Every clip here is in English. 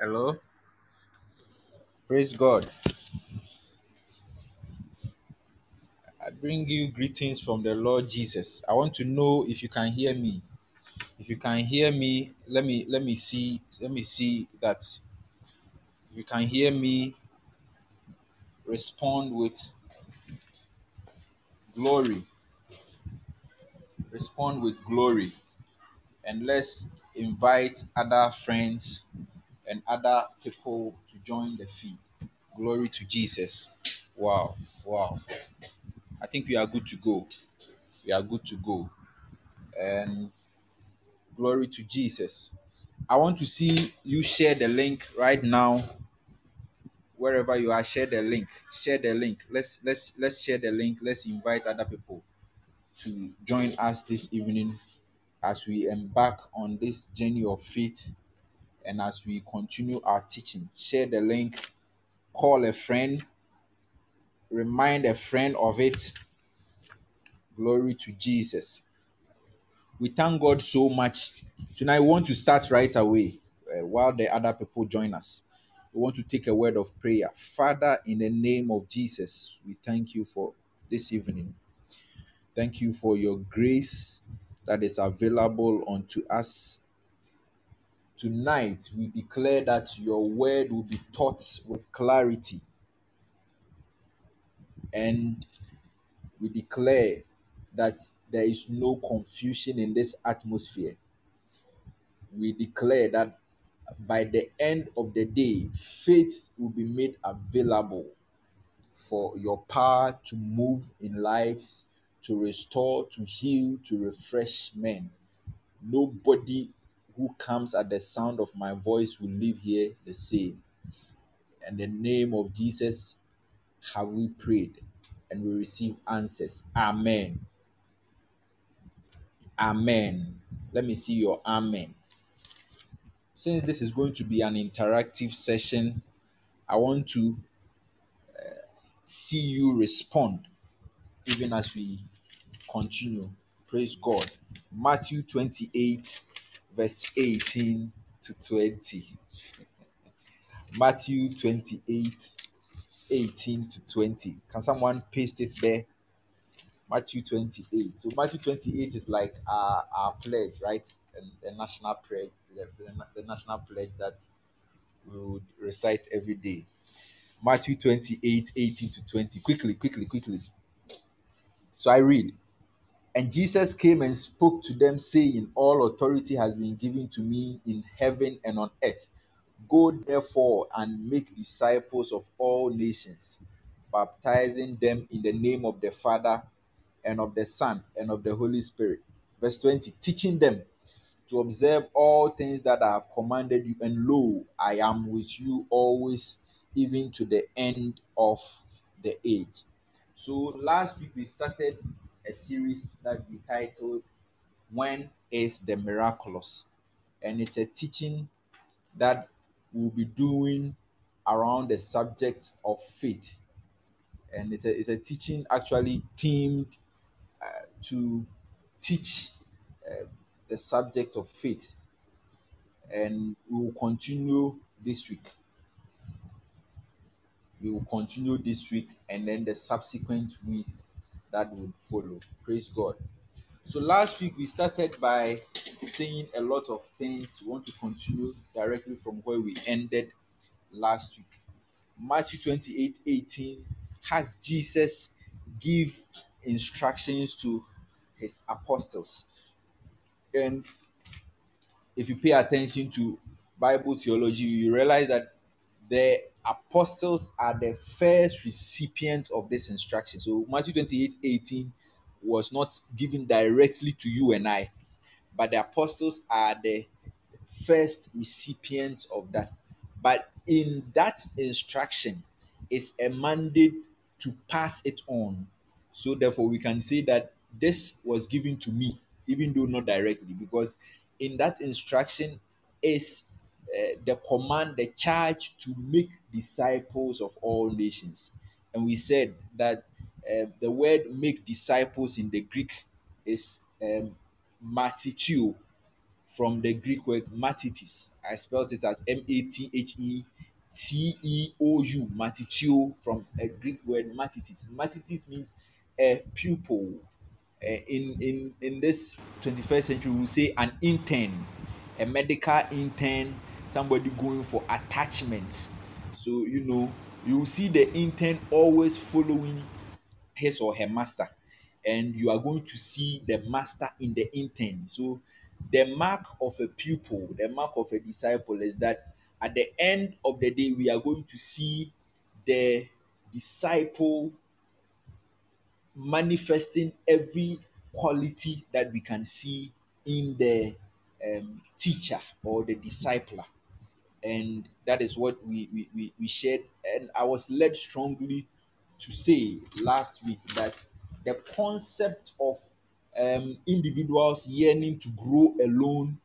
Hello. Praise God. I bring you greetings from the Lord Jesus. I want to know if you can hear me. If you can hear me, let me let me see let me see that if you can hear me respond with glory. Respond with glory. And let's invite other friends and other people to join the fee. Glory to Jesus. Wow. Wow. I think we are good to go. We are good to go. And glory to Jesus. I want to see you share the link right now. Wherever you are, share the link. Share the link. Let's let's let's share the link. Let's invite other people to join us this evening as we embark on this journey of faith and as we continue our teaching. Share the link, call a friend, remind a friend of it. Glory to Jesus. We thank God so much. Tonight, we want to start right away uh, while the other people join us. We want to take a word of prayer. Father, in the name of Jesus, we thank you for this evening. Thank you for your grace that is available unto us. Tonight, we declare that your word will be taught with clarity. And we declare that there is no confusion in this atmosphere. We declare that by the end of the day, faith will be made available for your power to move in lives, to restore, to heal, to refresh men. Nobody who comes at the sound of my voice will live here the same. In the name of Jesus, have we prayed and we receive answers. Amen. Amen. Let me see your amen. Since this is going to be an interactive session, I want to uh, see you respond even as we continue. Praise God. Matthew 28, verse 18 to 20. Matthew 28, 18 to 20. Can someone paste it there? Matthew 28. So Matthew 28 is like our, our pledge, right? And the national pledge, the, the, the national pledge that we would recite every day. Matthew 28, 18 to 20. Quickly, quickly, quickly. So I read. And Jesus came and spoke to them, saying, All authority has been given to me in heaven and on earth. Go therefore and make disciples of all nations, baptizing them in the name of the Father and of the Son and of the Holy Spirit. Verse 20, teaching them to observe all things that I have commanded you, and lo, I am with you always, even to the end of the age. So last week we started a series that we titled When is the Miraculous? And it's a teaching that we'll be doing around the subject of faith. And it's a, it's a teaching actually themed uh, to teach uh, the subject of faith. And we will continue this week. We will continue this week and then the subsequent weeks that would follow. Praise God. So last week we started by saying a lot of things. We want to continue directly from where we ended last week. Matthew 28 18 has Jesus give instructions to his apostles. And if you pay attention to Bible theology, you realize that the apostles are the first recipients of this instruction. So Matthew 28 18 was not given directly to you and I, but the apostles are the first recipients of that. But in that instruction is a mandate to pass it on. So therefore, we can say that this was given to me, even though not directly, because in that instruction is uh, the command, the charge to make disciples of all nations. And we said that uh, the word make disciples in the Greek is um, mathitio, from the Greek word matitis. I spelled it as M A T H E T E O U, matitio, from a Greek word matitis. Matitis means a pupil. Uh, in in in this 21st century, we say an intern, a medical intern, somebody going for attachment. So you know, you see the intern always following his or her master, and you are going to see the master in the intern. So the mark of a pupil, the mark of a disciple is that at the end of the day, we are going to see the disciple manifesting every quality that we can see in the um, teacher or the discipler. And that is what we, we, we, shared. And I was led strongly to say last week that the concept of um, individuals yearning to grow alone,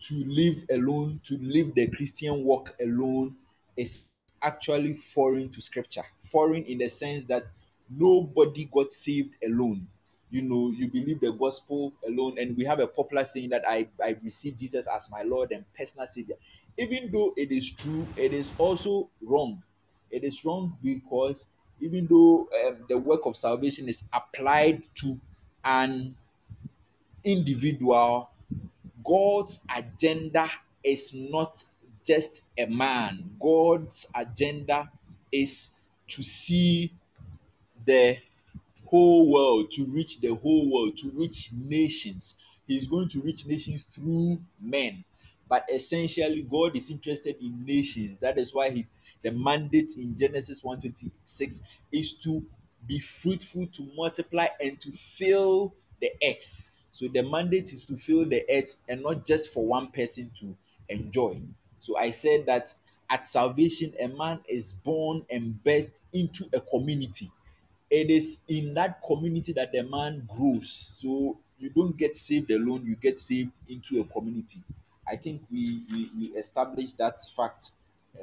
to live alone, to live the Christian walk alone is actually foreign to scripture. Foreign in the sense that nobody got saved alone. You know, you believe the gospel alone, and we have a popular saying that I, I received Jesus as my Lord and personal Savior. Even though it is true, it is also wrong. It is wrong because even though um, the work of salvation is applied to an individual, God's agenda is not just a man. God's agenda is to see the whole world, to reach the whole world, to reach nations. He's going to reach nations through men. But essentially, God is interested in nations. That is why he, the mandate in Genesis 1:26 is to be fruitful, to multiply, and to fill the earth. So the mandate is to fill the earth and not just for one person to enjoy. So I said that at salvation, a man is born and birthed into a community. It is in that community that the man grows. So you don't get saved alone, you get saved into a community. I think we, we, we established that fact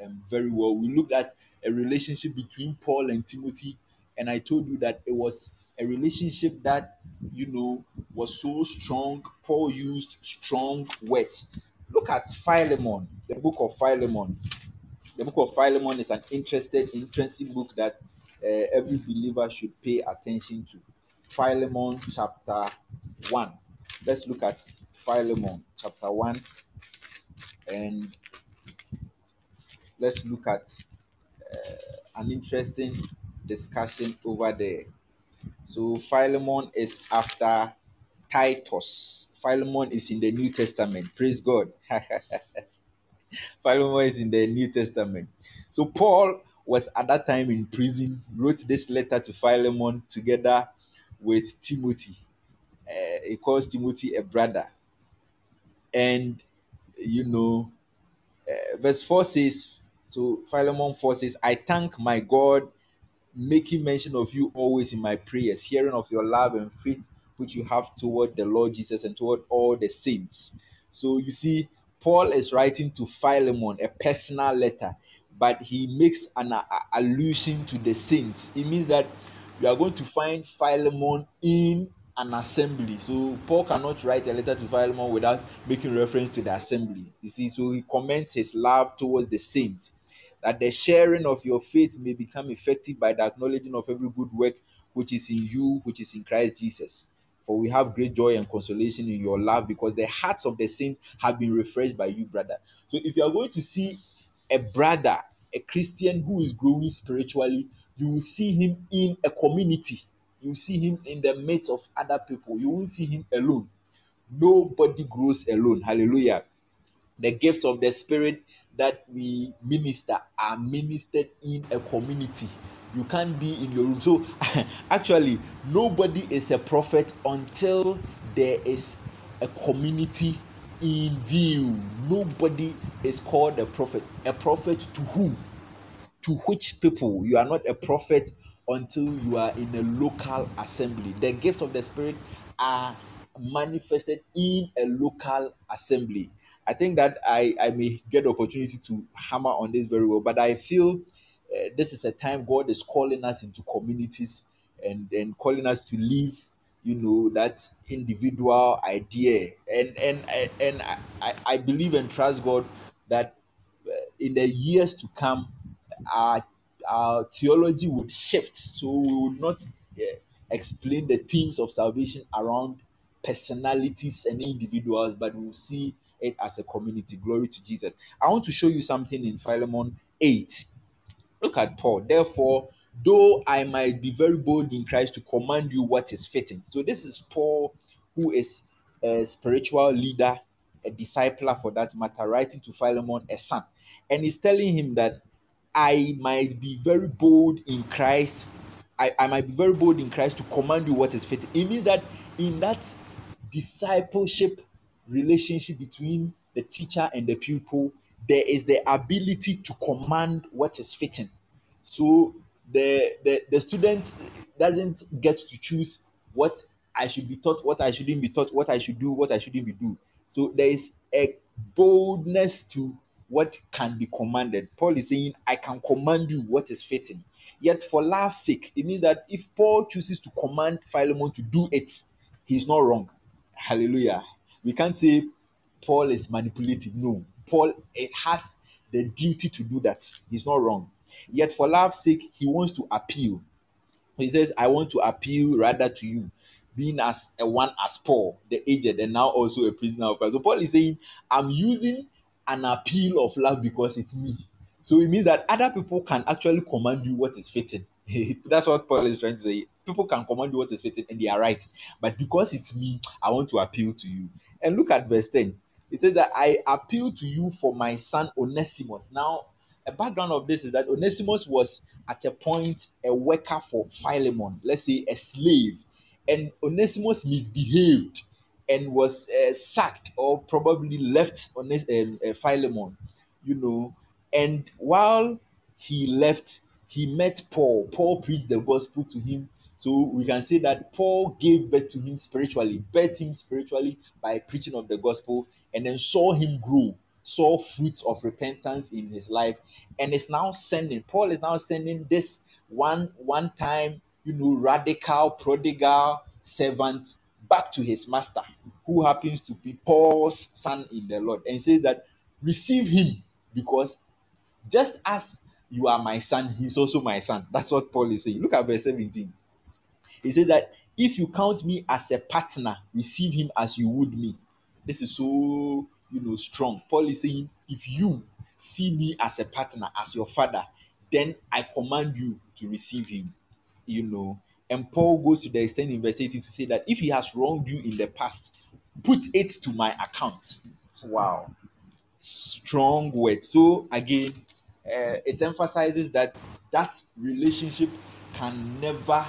um, very well. We looked at a relationship between Paul and Timothy, and I told you that it was a relationship that you know was so strong. Paul used strong words. Look at Philemon, the book of Philemon. The book of Philemon is an interesting, interesting book that every believer should pay attention to. Philemon chapter 1. Let's look at Philemon chapter 1 and let's look at uh, an interesting discussion over there. So Philemon is after Titus. Philemon is in the New Testament. Praise God. Philemon is in the New Testament. So Paul was at that time in prison, wrote this letter to Philemon together with Timothy. Uh, he calls Timothy a brother. And you know, uh, verse 4 says, so Philemon 4 says, I thank my God making mention of you always in my prayers, hearing of your love and faith which you have toward the Lord Jesus and toward all the saints. So you see, Paul is writing to Philemon a personal letter, but he makes an a, allusion to the saints. It means that you are going to find Philemon in an assembly. So Paul cannot write a letter to Philemon without making reference to the assembly. You see, so he commends his love towards the saints, that the sharing of your faith may become effective by the acknowledging of every good work which is in you, which is in Christ Jesus. For we have great joy and consolation in your love because the hearts of the saints have been refreshed by you, brother. So if you are going to see a brother, a Christian who is growing spiritually, you will see him in a community. You see him in the midst of other people. You won't see him alone. Nobody grows alone. Hallelujah. The gifts of the Spirit that we minister are ministered in a community. You can't be in your room. So, actually, nobody is a prophet until there is a community in view. Nobody is called a prophet. A prophet to who? To which people? You are not a prophet until you are in a local assembly. The gifts of the Spirit are manifested in a local assembly. I think that I, I may get the opportunity to hammer on this very well, but I feel uh, this is a time God is calling us into communities and, and calling us to live you know that individual idea. And and and I, I believe and trust god that uh, in the years to come our our theology would shift. So we would not uh, explain the themes of salvation around personalities and individuals but we'll see it as a community. Glory to jesus. I want to show you something in philemon 8 Look at Paul. Therefore, though I might be very bold in Christ to command you what is fitting. So, this is Paul, who is a spiritual leader, a discipler for that matter, writing to Philemon, a son. And he's telling him that I might be very bold in Christ. I, I might be very bold in Christ to command you what is fitting. It means that in that discipleship relationship between the teacher and the pupil, there is the ability to command what is fitting. So the, the the student doesn't get to choose what I should be taught, what I shouldn't be taught, what I should do, what I shouldn't be do. So there is a boldness to what can be commanded. Paul is saying, I can command you what is fitting. Yet for love's sake, it means that if Paul chooses to command Philemon to do it, he's not wrong. Hallelujah. We can't say Paul is manipulative. No, Paul it has the duty to do that. He's not wrong. Yet, for love's sake, he wants to appeal. He says, I want to appeal rather to you, being as a one as Paul, the aged, and now also a prisoner of Christ. So, Paul is saying, I'm using an appeal of love because it's me. So, it means that other people can actually command you what is fitting. That's what Paul is trying to say. People can command you what is fitting, and they are right. But because it's me, I want to appeal to you. And look at verse 10. It says that I appeal to you for my son Onesimus. Now, a background of this is that Onesimus was at a point a worker for Philemon, let's say a slave, and Onesimus misbehaved and was uh, sacked or probably left Ones- um, uh, Philemon, you know. And while he left, he met Paul. Paul preached the gospel to him so we can say that Paul gave birth to him spiritually, birthed him spiritually by preaching of the gospel, and then saw him grow, saw fruits of repentance in his life, and is now sending. Paul is now sending this one one time, you know, radical, prodigal servant back to his master, who happens to be Paul's son in the Lord, and says that receive him because just as you are my son, he's also my son. That's what Paul is saying. Look at verse 17. He said that if you count me as a partner, receive him as you would me. This is so you know strong. Paul is saying, if you see me as a partner, as your father, then I command you to receive him. You know, and Paul goes to the extent in verse 18 to say that if he has wronged you in the past, put it to my account. Wow. Strong word. So again, uh, it emphasizes that that relationship can never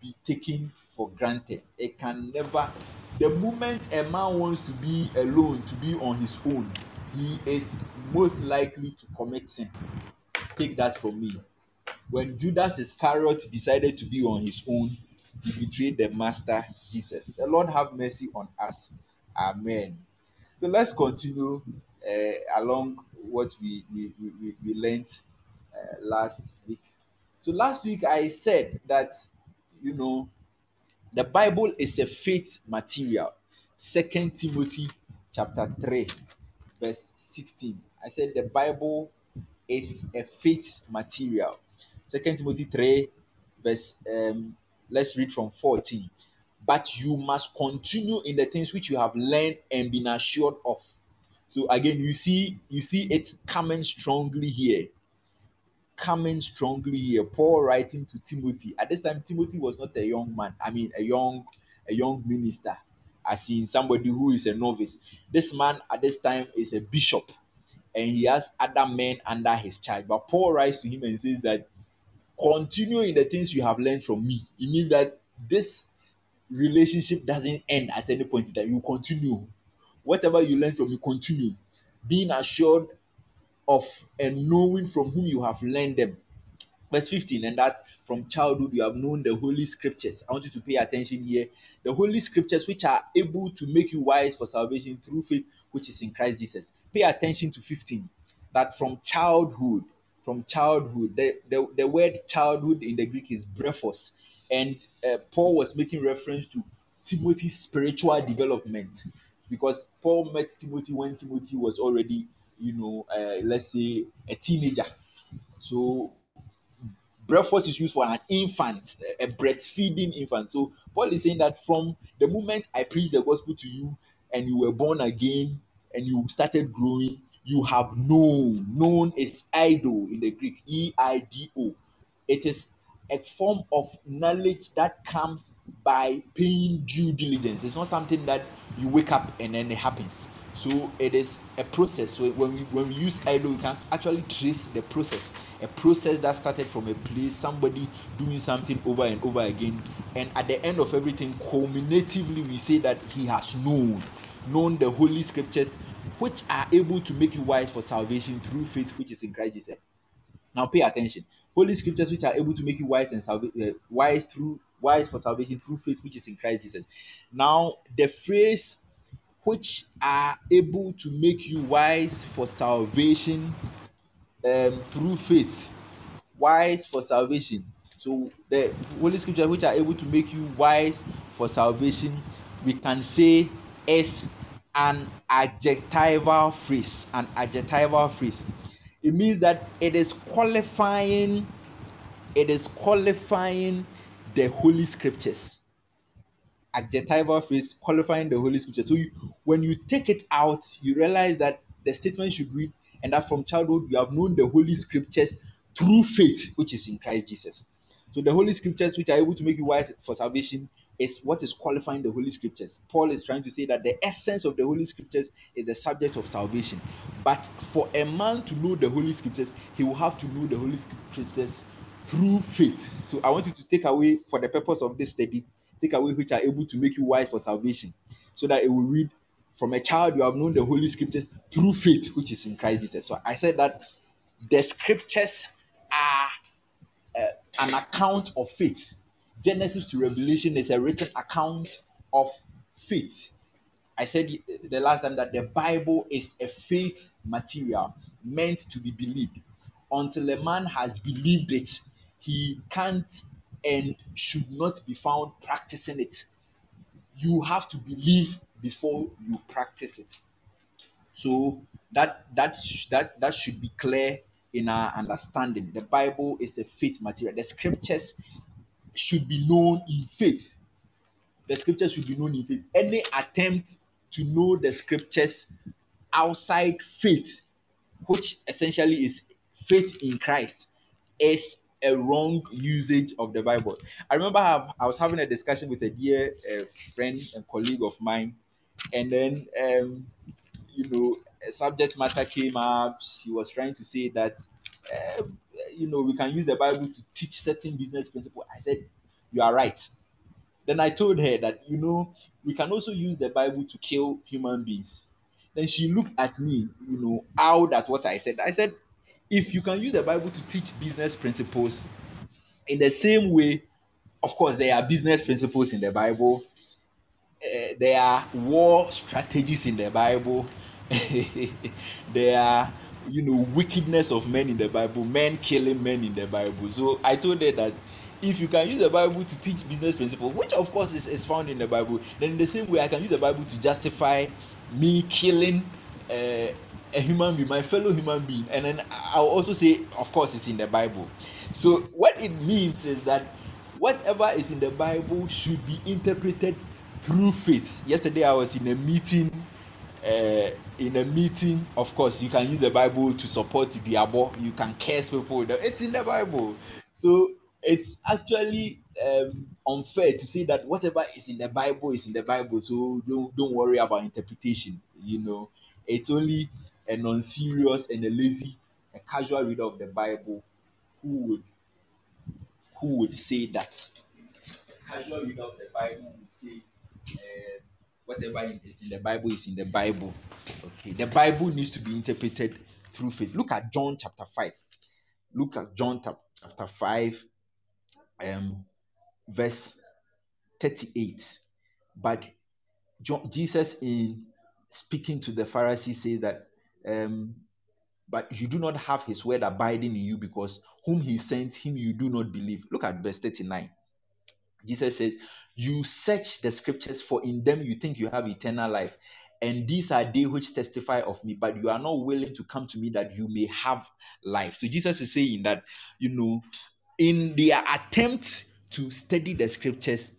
be taken for granted. It can never. The moment a man wants to be alone, to be on his own, he is most likely to commit sin. Take that from me. When Judas Iscariot decided to be on his own, he betrayed the master Jesus. The Lord have mercy on us. Amen. So let's continue uh, along what we, we, we, we learned uh, last week. So last week I said that you know the Bible is a faith material. Second Timothy chapter 3 verse 16. I said the Bible is a faith material. Second Timothy 3 verse um let's read from 14. But you must continue in the things which you have learned and been assured of. So again, you see, you see it coming strongly here coming strongly here. Paul writing to Timothy. At this time, Timothy was not a young man. I mean, a young, a young minister, as in somebody who is a novice. This man at this time is a bishop, and he has other men under his charge. But Paul writes to him and says that continue in the things you have learned from me. It means that this relationship doesn't end at any point that you continue. Whatever you learn from me, continue. Being assured of and knowing from whom you have learned them. Verse 15, and that from childhood you have known the holy scriptures. I want you to pay attention here. The holy scriptures which are able to make you wise for salvation through faith which is in Christ Jesus. Pay attention to 15. That from childhood, from childhood, the, the, the word childhood in the Greek is brephos. And uh, Paul was making reference to Timothy's spiritual development because Paul met Timothy when Timothy was already you know, uh, let's say a teenager. So brephos is used for an infant, a breastfeeding infant. So Paul is saying that from the moment I preached the gospel to you and you were born again and you started growing, you have known. Known is eido in the Greek, E I D O. It is a form of knowledge that comes by paying due diligence. It's not something that you wake up and then it happens. So it is a process. When we, when we use eido, we can actually trace the process. A process that started from a place, somebody doing something over and over again. And at the end of everything, culminatively, we say that he has known, known the holy scriptures, which are able to make you wise for salvation through faith, which is in Christ Jesus. Now pay attention. Holy scriptures which are able to make you wise and salva- uh, wise through wise for salvation through faith, which is in Christ Jesus. Now the phrase which are able to make you wise for salvation um, through faith. Wise for salvation. So the Holy Scripture, which are able to make you wise for salvation, we can say is an adjectival phrase. An adjectival phrase. It means that it is qualifying. It is qualifying the Holy Scriptures adjectival phrase qualifying the Holy Scripture. So you, when you take it out, you realize that the statement should read, and that from childhood you have known the Holy Scriptures through faith, which is in Christ Jesus. So the Holy Scriptures, which are able to make you wise for salvation, is what is qualifying the Holy Scriptures. Paul is trying to say that the essence of the Holy Scriptures is the subject of salvation. But for a man to know the Holy Scriptures, he will have to know the Holy Scriptures through faith. So I want you to take away, for the purpose of this study, take away which are able to make you wise for salvation, so that it will read from a child you have known the holy scriptures through faith which is in Christ Jesus. So I said that the scriptures are uh, an account of faith. Genesis to Revelation is a written account of faith. I said the last time that the Bible is a faith material meant to be believed. Until a man has believed it, he can't and should not be found practicing it. You have to believe before you practice it. So that that that that should be clear in our understanding. The Bible is a faith material. The scriptures should be known in faith. The scriptures should be known in faith. Any attempt to know the scriptures outside faith, which essentially is faith in Christ, is a wrong usage of the Bible. I remember I was having a discussion with a dear uh, friend and colleague of mine, and then um, you know a subject matter came up. She was trying to say that uh, you know we can use the Bible to teach certain business principles. I said you are right. Then I told her that you know we can also use the Bible to kill human beings. Then she looked at me, you know, out at what I said. I said if you can use the Bible to teach business principles in the same way, of course, there are business principles in the Bible, uh, there are war strategies in the Bible, there are you know wickedness of men in the bible men killing men in the bible. So i told her that if you can use the bible to teach business principles which of course is, is found in the bible then in the same way i can use the bible to justify me killing uh, a human being my fellow human being and then i'll also say of course it's in the bible so what it means is that whatever is in the bible should be interpreted through faith yesterday i was in a meeting uh, in a meeting, of course, you can use the Bible to support the abo. You can curse people. It's in the Bible. So it's actually um, unfair to say that whatever is in the Bible is in the Bible. So don't don't worry about interpretation. You know, it's only a non-serious and a lazy, a casual reader of the Bible who would who would say that. A casual reader of the Bible would say. Uh, whatever is in the Bible is in the Bible. Okay, the Bible needs to be interpreted through faith. Look at John chapter 5. Look at John chapter 5, um, verse 38. But John, Jesus, in speaking to the Pharisees, says that, um, but you do not have his word abiding in you because whom he sent, him you do not believe. Look at verse 39. Jesus says, You search the scriptures, for in them you think you have eternal life. And these are they which testify of me, but you are not willing to come to me that you may have life. So Jesus is saying that, you know, in their attempt to study the scriptures,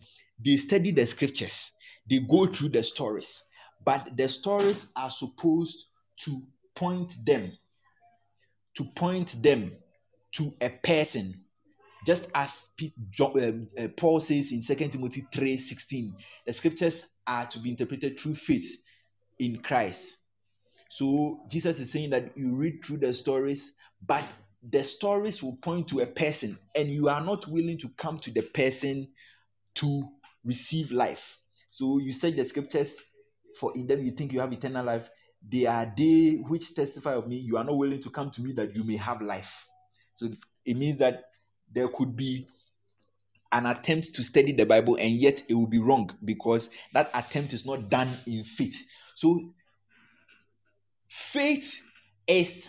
they study the scriptures, they go through the stories, but the stories are supposed to point them, to point them to a person just as um, uh, Paul says in 2 Timothy 3:16, the scriptures are to be interpreted through faith in Christ. So Jesus is saying that you read through the stories, but the stories will point to a person, and you are not willing to come to the person to receive life. So you said the scriptures, for in them you think you have eternal life. They are they which testify of me. You are not willing to come to me that you may have life. So it means that there could be an attempt to study the Bible, and yet it will be wrong because that attempt is not done in faith. So, faith is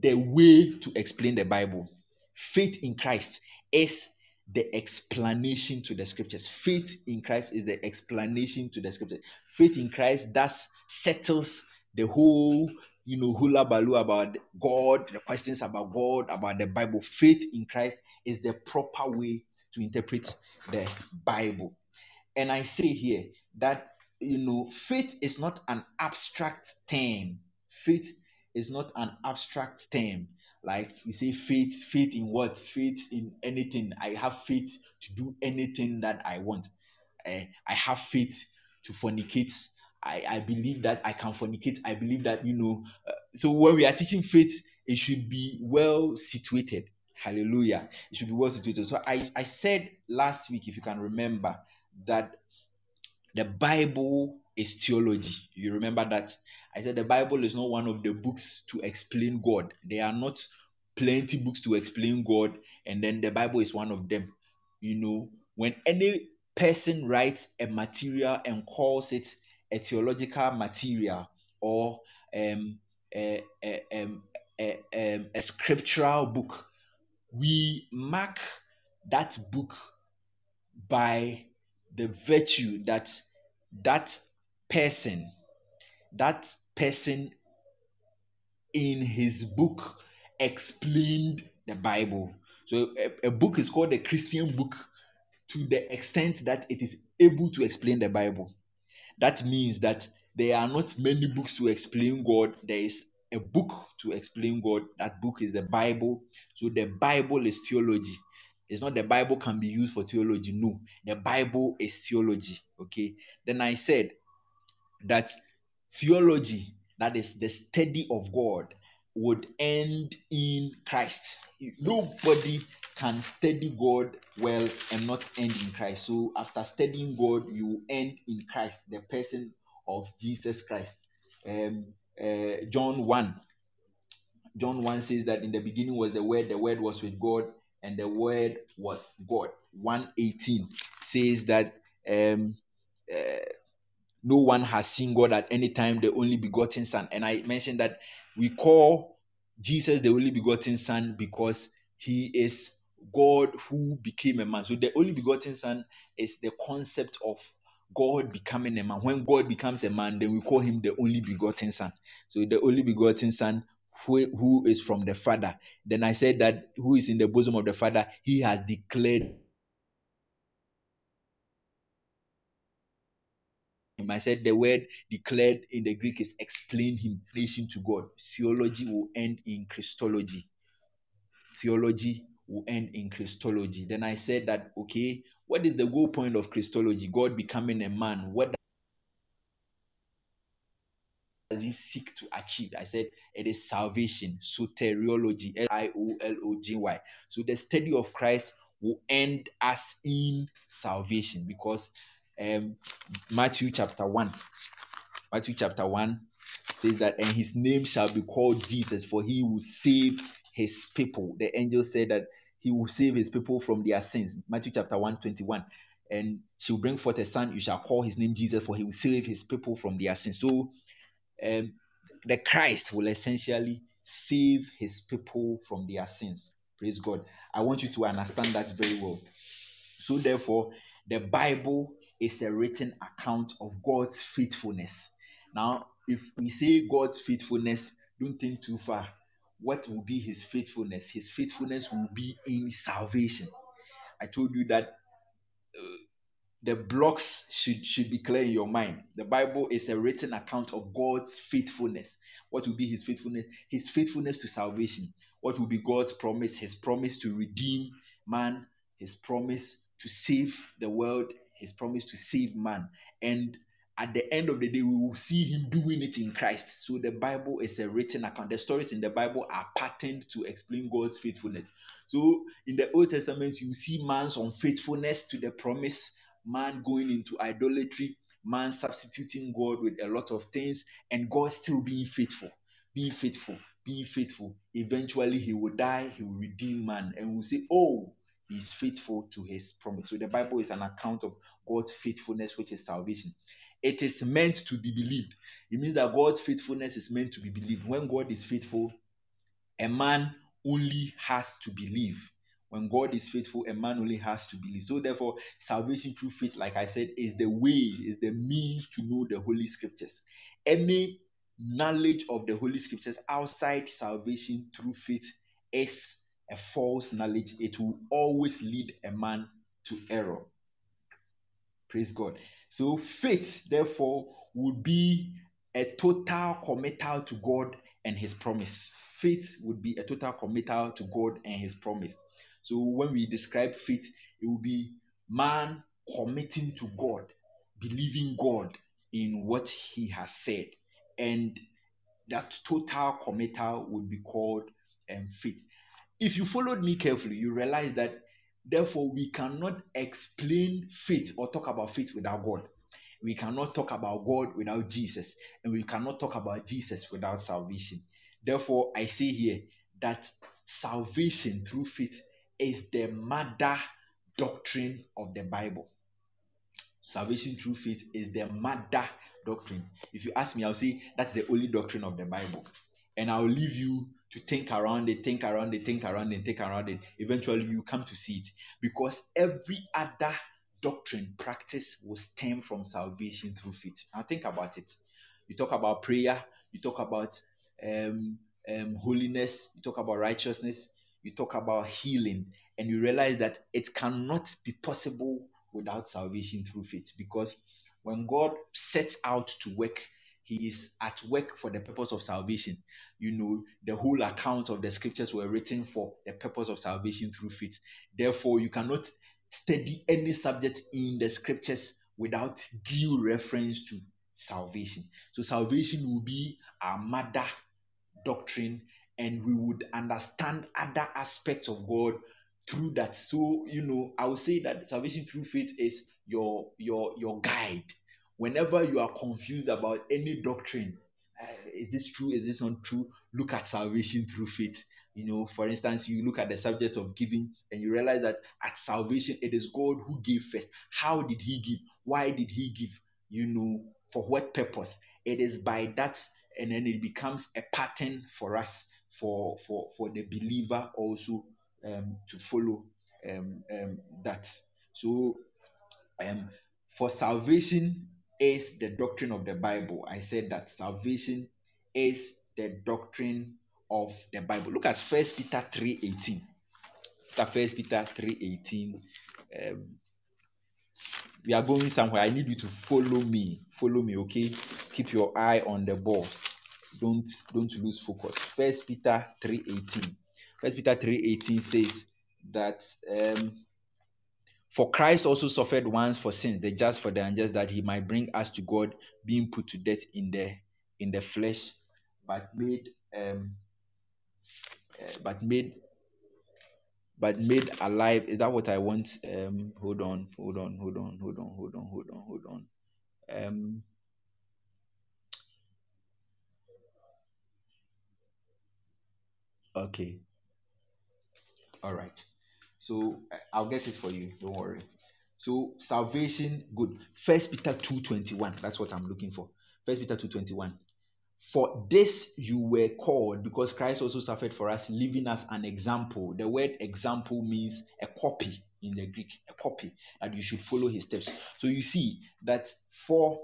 the way to explain the Bible. Faith in Christ is the explanation to the scriptures. Faith in Christ is the explanation to the scriptures. Faith in Christ thus settles the whole you know, hula baloo about God, the questions about God, about the Bible. Faith in Christ is the proper way to interpret the Bible. And I say here that, you know, faith is not an abstract term. Faith is not an abstract term. Like you say, faith, faith in what? Faith in anything. I have faith to do anything that I want. Uh, I have faith to fornicate I, I believe that I can fornicate. I believe that, you know, uh, so when we are teaching faith, it should be well situated. Hallelujah. It should be well situated. So I, I said last week, if you can remember, that the Bible is theology. You remember that? I said the Bible is not one of the books to explain God. There are not plenty books to explain God, and then the Bible is one of them. You know, when any person writes a material and calls it a theological material or um, a, a, a, a, a scriptural book, we mark that book by the virtue that that person, that person in his book explained the Bible. So a, a, book is called a Christian book to the extent that it is able to explain the Bible. That means that there are not many books to explain God. There is a book to explain God. That book is the Bible. So the Bible is theology. It's not the Bible can be used for theology. No, the Bible is theology. Okay. Then I said that theology, that is the study of God, would end in Christ. Nobody can study God well and not end in Christ. So after studying God, you end in Christ, the person of Jesus Christ. Um, uh, John 1. John 1 says that in the beginning was the word, the word was with God, and the word was God. 118 says that um, uh, no one has seen God at any time, the only begotten Son. And I mentioned that we call Jesus, the only begotten Son, because he is God who became a man. So the only begotten Son is the concept of God becoming a man. When God becomes a man, then we call him the only begotten Son. So the only begotten Son who, who is from the Father. Then I said that who is in the bosom of the Father, he has declared him. I said the word declared in the Greek is explain him, relation to God. Theology will end in Christology. Theology will end in Christology. Then I said that, okay, what is the goal point of Christology? God becoming a man. What does he seek to achieve? I said it is salvation, soteriology, L I O L O G Y. So the study of Christ will end us in salvation because um, Matthew chapter 1. Matthew chapter 1 says that, and his name shall be called Jesus, for he will save his people. The angel said that he will save his people from their sins. Matthew chapter 1, 21. And she will bring forth a son, you shall call his name Jesus, for he will save his people from their sins. So um, the Christ will essentially save his people from their sins. Praise God. I want you to understand that very well. So, therefore, the Bible is a written account of God's faithfulness. Now, if we say God's faithfulness, don't think too far. What will be his faithfulness? His faithfulness will be in salvation. I told you that uh, the blocks should should be clear in your mind. The Bible is a written account of God's faithfulness. What will be his faithfulness? His faithfulness to salvation. What will be God's promise? His promise to redeem man, his promise to save the world, his promise to save man. And at the end of the day, we will see him doing it in Christ. So the Bible is a written account. The stories in the Bible are patterned to explain God's faithfulness. So in the Old Testament, you see man's unfaithfulness to the promise, man going into idolatry, man substituting God with a lot of things, and God still being faithful, being faithful, being faithful. Eventually, he will die, he will redeem man, and we'll say, Oh, he's faithful to his promise. So the Bible is an account of God's faithfulness, which is salvation it is meant to be believed. It means that God's faithfulness is meant to be believed. When God is faithful, a man only has to believe. When God is faithful, a man only has to believe. So, therefore, salvation through faith, like I said, is the way, is the means to know the Holy Scriptures. Any knowledge of the Holy Scriptures outside salvation through faith is a false knowledge. It will always lead a man to error. Praise God. So faith, therefore, would be a total committal to God and His promise. Faith would be a total committal to God and His promise. So when we describe faith, it will be man committing to God, believing God in what He has said, and that total committal would be called um, faith. If you followed me carefully, you realize that Therefore, we cannot explain faith or talk about faith without God. We cannot talk about God without Jesus, and we cannot talk about Jesus without salvation. Therefore, I say here that salvation through faith is the mother doctrine of the Bible. Salvation through faith is the mother doctrine. If you ask me, I'll say that's the only doctrine of the Bible. And I'll leave you to think around it, think around it, think around it, think around it. Eventually, you come to see it because every other doctrine, practice will stem from salvation through faith. Now, think about it. You talk about prayer, you talk about um, um, holiness, you talk about righteousness, you talk about healing, and you realize that it cannot be possible without salvation through faith because when God sets out to work he is at work for the purpose of salvation. You know, the whole account of the scriptures were written for the purpose of salvation through faith. Therefore, you cannot study any subject in the scriptures without due reference to salvation. So, salvation will be our mother doctrine, and we would understand other aspects of God through that. So, you know, I would say that salvation through faith is your your your guide whenever you are confused about any doctrine, uh, is this true? Is this not true? Look at salvation through faith. You know, for instance, you look at the subject of giving and you realize that at salvation, it is God who gave first. How did He give? Why did He give? You know, for what purpose? It is by that, and then it becomes a pattern for us for for for the believer also um, to follow um, um, that. So um, for salvation is the doctrine of the Bible. I said that salvation is the doctrine of the Bible. Look at First Peter three eighteen. Look at First Peter three eighteen. Um, we are going somewhere. I need you to follow me. Follow me, okay? Keep your eye on the ball. Don't don't lose focus. First Peter 3:18. First Peter 3:18 says that um, for Christ also suffered once for sins, the just for the unjust, that he might bring us to God, being put to death in the in the flesh, but made um, uh, but made but made alive. Is that what I want? Um, hold on, hold on, hold on, hold on, hold on, hold on, hold on. Um, okay, all right. So I'll get it for you. Don't worry. So salvation, good. First Peter two twenty one. That's what I'm looking for. First Peter two twenty one. For this you were called because Christ also suffered for us, leaving us an example. The word example means a copy in the Greek, a copy, and you should follow his steps. So you see that for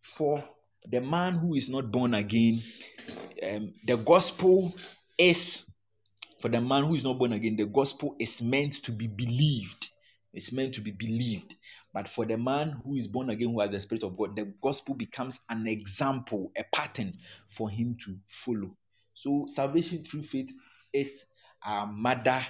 for the man who is not born again, um, the gospel is for the man who is not born again, the gospel is meant to be believed. It's meant to be believed. But for the man who is born again, who has the Spirit of God, the gospel becomes an example, a pattern for him to follow. So salvation through faith is a mother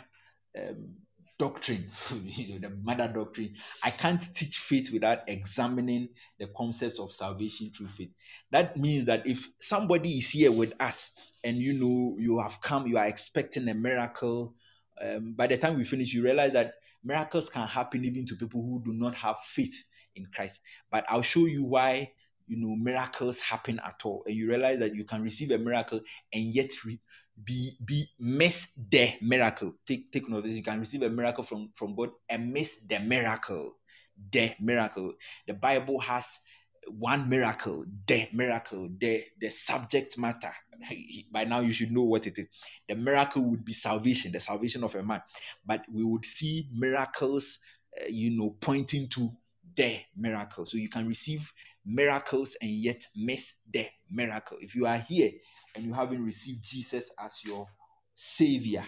um, doctrine, you know, the mother doctrine. I can't teach faith without examining the concepts of salvation through faith. That means that if somebody is here with us and you know you have come, you are expecting a miracle. Um, by the time we finish, you realize that miracles can happen even to people who do not have faith in Christ. But I'll show you why you know miracles happen at all, and you realize that you can receive a miracle and yet re- be be miss the miracle. Take take note of this. You can receive a miracle from from God and miss the miracle. The miracle. The Bible has one miracle, the miracle, the the subject matter. By now you should know what it is. The miracle would be salvation, the salvation of a man. But we would see miracles, uh, you know, pointing to the miracle. So you can receive miracles and yet miss the miracle. If you are here and you haven't received Jesus as your savior,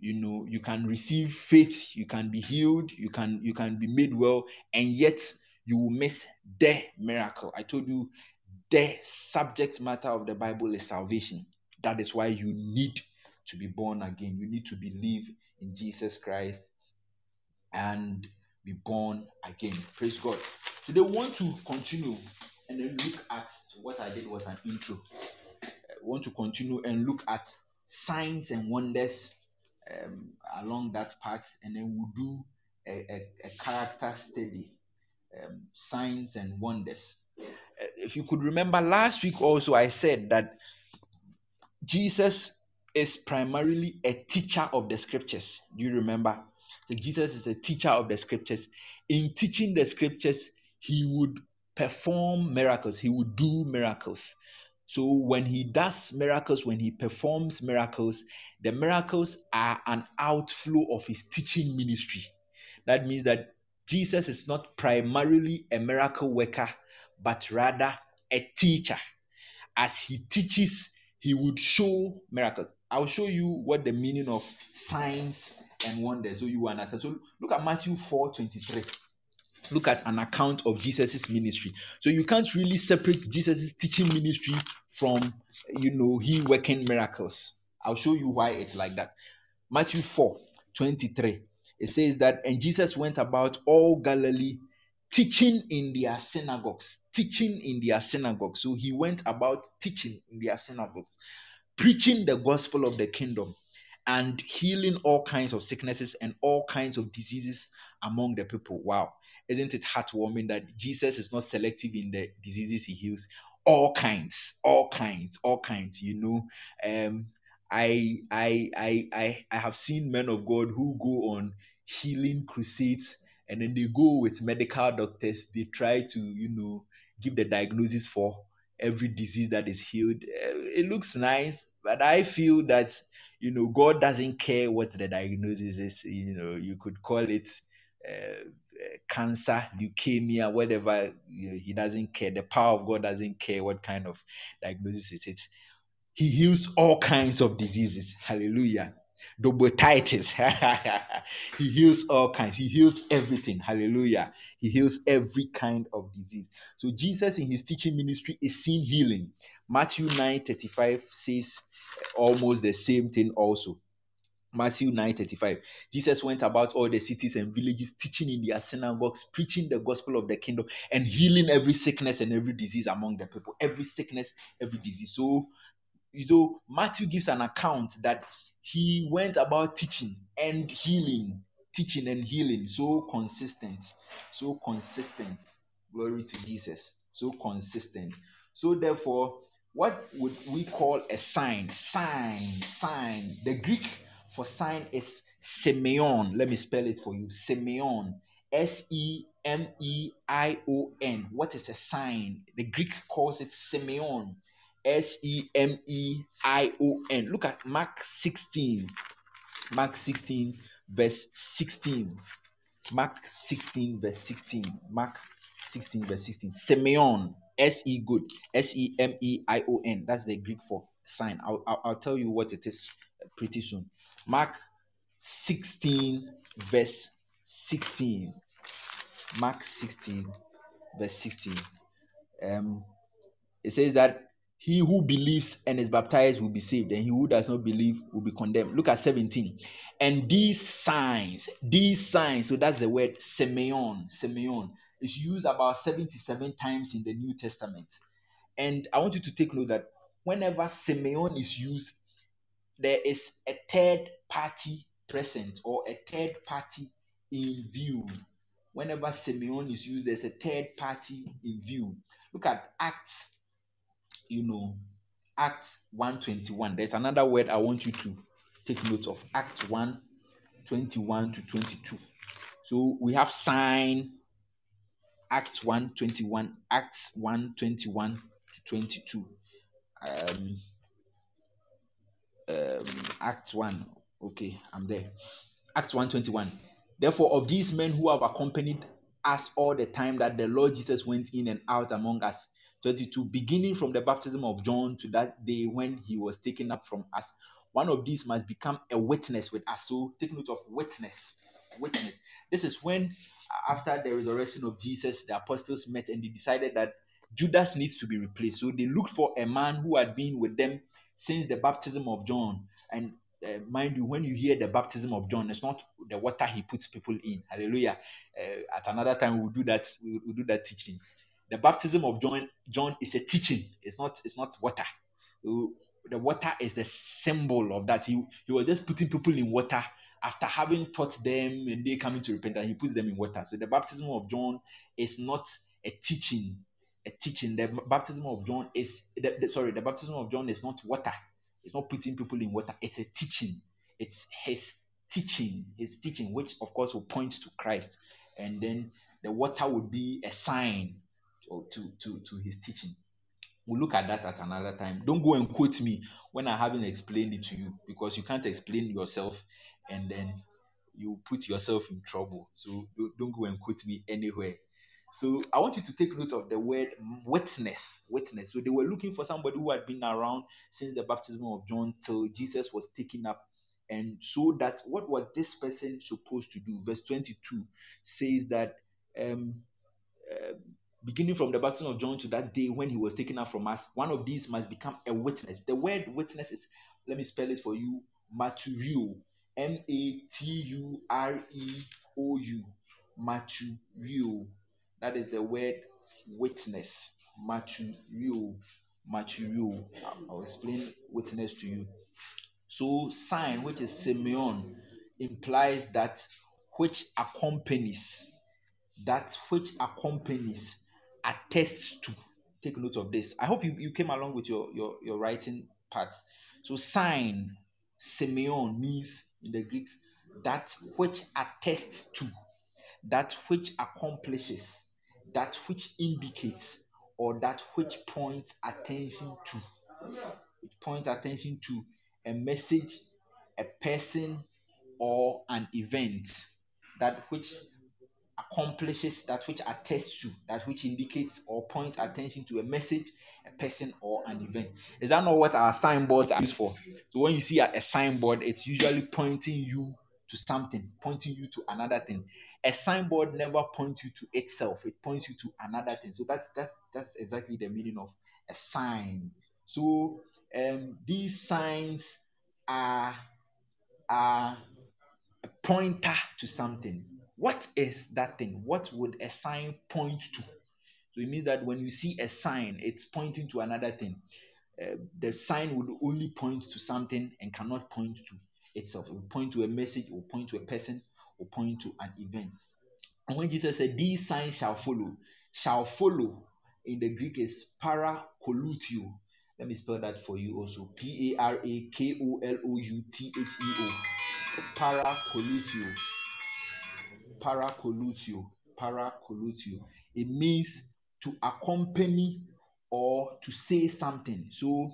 you know, you can receive faith, you can be healed, you can you can be made well, and yet you will miss the miracle. I told you the subject matter of the Bible is salvation. That is why you need to be born again. You need to believe in Jesus Christ and be born again. Praise God. Today, we want to continue and then look at what I did was an intro. Want to continue and look at signs and wonders um, along that path, and then we'll do a, a, a character study, um, signs and wonders. Uh, if you could remember last week, also, I said that Jesus is primarily a teacher of the scriptures. Do you remember? So Jesus is a teacher of the scriptures. In teaching the scriptures, he would perform miracles, he would do miracles. So when he does miracles, when he performs miracles, the miracles are an outflow of his teaching ministry. That means that Jesus is not primarily a miracle worker, but rather a teacher. As he teaches, he would show miracles. I'll show you what the meaning of signs and wonders so you understand. So look at Matthew 4 23 look at an account of Jesus's ministry. So you can't really separate Jesus's teaching ministry from, you know, he working miracles. I'll show you why it's like that. Matthew 4 23. It says that, and Jesus went about all Galilee teaching in their synagogues, teaching in their synagogues. So he went about teaching in their synagogues, preaching the gospel of the kingdom and healing all kinds of sicknesses and all kinds of diseases among the people. Wow. Isn't it heartwarming that Jesus is not selective in the diseases he heals? All kinds, all kinds, all kinds, you know. Um, I I I I I have seen men of God who go on healing crusades and then they go with medical doctors. They try to, you know, give the diagnosis for every disease that is healed. Uh, it looks nice, but I feel that you know God doesn't care what the diagnosis is. You know, you could call it uh, cancer, leukemia, whatever. He doesn't care. The power of God doesn't care what kind of diagnosis it is. He heals all kinds of diseases. Hallelujah. Dobotitis. he heals all kinds. He heals everything. Hallelujah. He heals every kind of disease. So Jesus in his teaching ministry is seen healing. Matthew 9 35 says almost the same thing also. Matthew 9 35. Jesus went about all the cities and villages, teaching in their synagogues, preaching the gospel of the kingdom, and healing every sickness and every disease among the people. Every sickness, every disease. So you know, Matthew gives an account that he went about teaching and healing, teaching and healing, so consistent, so consistent. Glory to Jesus, so consistent. So, therefore, what would we call a sign? Sign, sign. The Greek for sign is semeion. Let me spell it for you. Semeion. S E M E I O N. What is a sign? The Greek calls it semeion. S E M E I O N. Look at Mark 16. Mark 16, verse 16. Mark 16, verse 16. Mark 16, verse 16. Semeion. S E good. S E M E I O N. That's the Greek for sign. I'll, I'll, I'll tell you what it is pretty soon. Mark 16, verse 16. Mark 16, verse 16. Um, it says that he who believes and is baptized will be saved, and he who does not believe will be condemned. Look at 17. And these signs, these signs, so that's the word semeion, semeion, is used about 77 times in the New Testament. And I want you to take note that whenever semeion is used, there is a third party present or a third party in view. Whenever semeion is used, there's a third party in view. Look at Acts you know, Acts 121. There's another word I want you to take note of. Acts 1 21 to 22. So we have sign, Acts 1 21, Acts 1 21 to 22. Um, um, Acts 1. Okay, I'm there. Acts 1 21. Therefore, of these men who have accompanied us all the time that the Lord Jesus went in and out among us, 22 beginning from the baptism of john to that day when he was taken up from us one of these must become a witness with us so take note of witness witness this is when after the resurrection of jesus the apostles met and they decided that judas needs to be replaced so they looked for a man who had been with them since the baptism of john and uh, mind you, when you hear the baptism of John, it's not the water he puts people in. Hallelujah. Uh, at another time, we'll do that. We'll, we'll do that teaching the baptism of John John is a teaching. It's not it's not water. The water is the symbol of that. He, he was just putting people in water after having taught them and they coming to repentance. He puts them in water. So the baptism of John is not a teaching. A teaching. The baptism of John is the, the, sorry. The baptism of John is not water. It's not putting people in water. It's a teaching. It's his teaching. His teaching, which of course will point to Christ, and then the water would be a sign or to, to, to his teaching. We'll look at that at another time. Don't go and quote me when I haven't explained it to you because you can't explain yourself and then you put yourself in trouble. So don't go and quote me anywhere. So I want you to take note of the word witness. Witness. So they were looking for somebody who had been around since the baptism of John till Jesus was taken up. And so that what was this person supposed to do? Verse 22 says that um, uh, beginning from the baptism of John to that day when he was taken up from us, one of these must become a witness. The word witness is, let me spell it for you, marturio, M A T U R E O U, marturio. That is the word witness, marturio, marturio. I'll explain witness to you. So, sign, which is Semeion, implies that which accompanies, that which accompanies attests to. Take note of this. I hope you, you came along with your, your, your writing part. So, sign, Semeion means in the Greek that which attests to, that which accomplishes, that which indicates, or that which points attention to. It points attention to a message, a person, or an event that which accomplishes that which attests to that which indicates or points attention to a message a person or an event is that not what our signboards are used for so when you see a, a signboard it's usually pointing you to something pointing you to another thing a signboard never points you to itself it points you to another thing so that's that's that's exactly the meaning of a sign so um these signs are are a pointer to something what is that thing? What would a sign point to? So it means that when you see a sign, it's pointing to another thing. Uh, the sign would only point to something and cannot point to itself. It will point to a message, it will point to a person, it will point to an event. And when Jesus said, These signs shall follow, shall follow in the Greek is parakolutio. Let me spell that for you also. P A R A K O L O U T H E O. Parakolutio paracolutio. Parakolutio. It means to accompany or to say something. So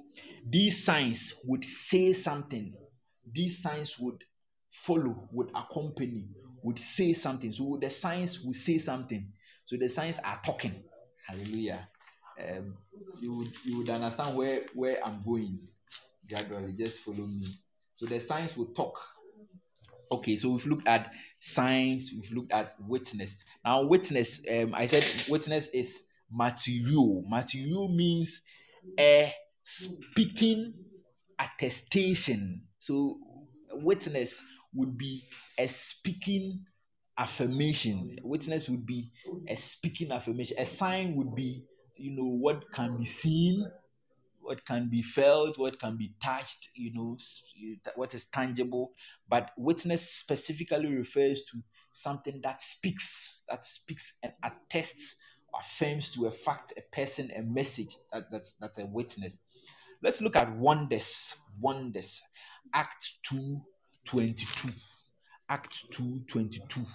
these signs would say something. These signs would follow, would accompany, would say something. So the signs will say something. So the signs are talking. Hallelujah. Um, you would you would understand where where I'm going gradually. Just follow me. So the signs will talk Okay, so we've looked at signs, we've looked at witness. Now, witness, um, I said witness is material. Material means a speaking attestation. So, witness would be a speaking affirmation. Witness would be a speaking affirmation. A sign would be, you know, what can be seen what can be felt, what can be touched, you know, what is tangible. But witness specifically refers to something that speaks, that speaks and attests, affirms to a fact, a person, a message. That, that's that's a witness. Let's look at wonders. Wonders. Act 2 22. Act 2 22.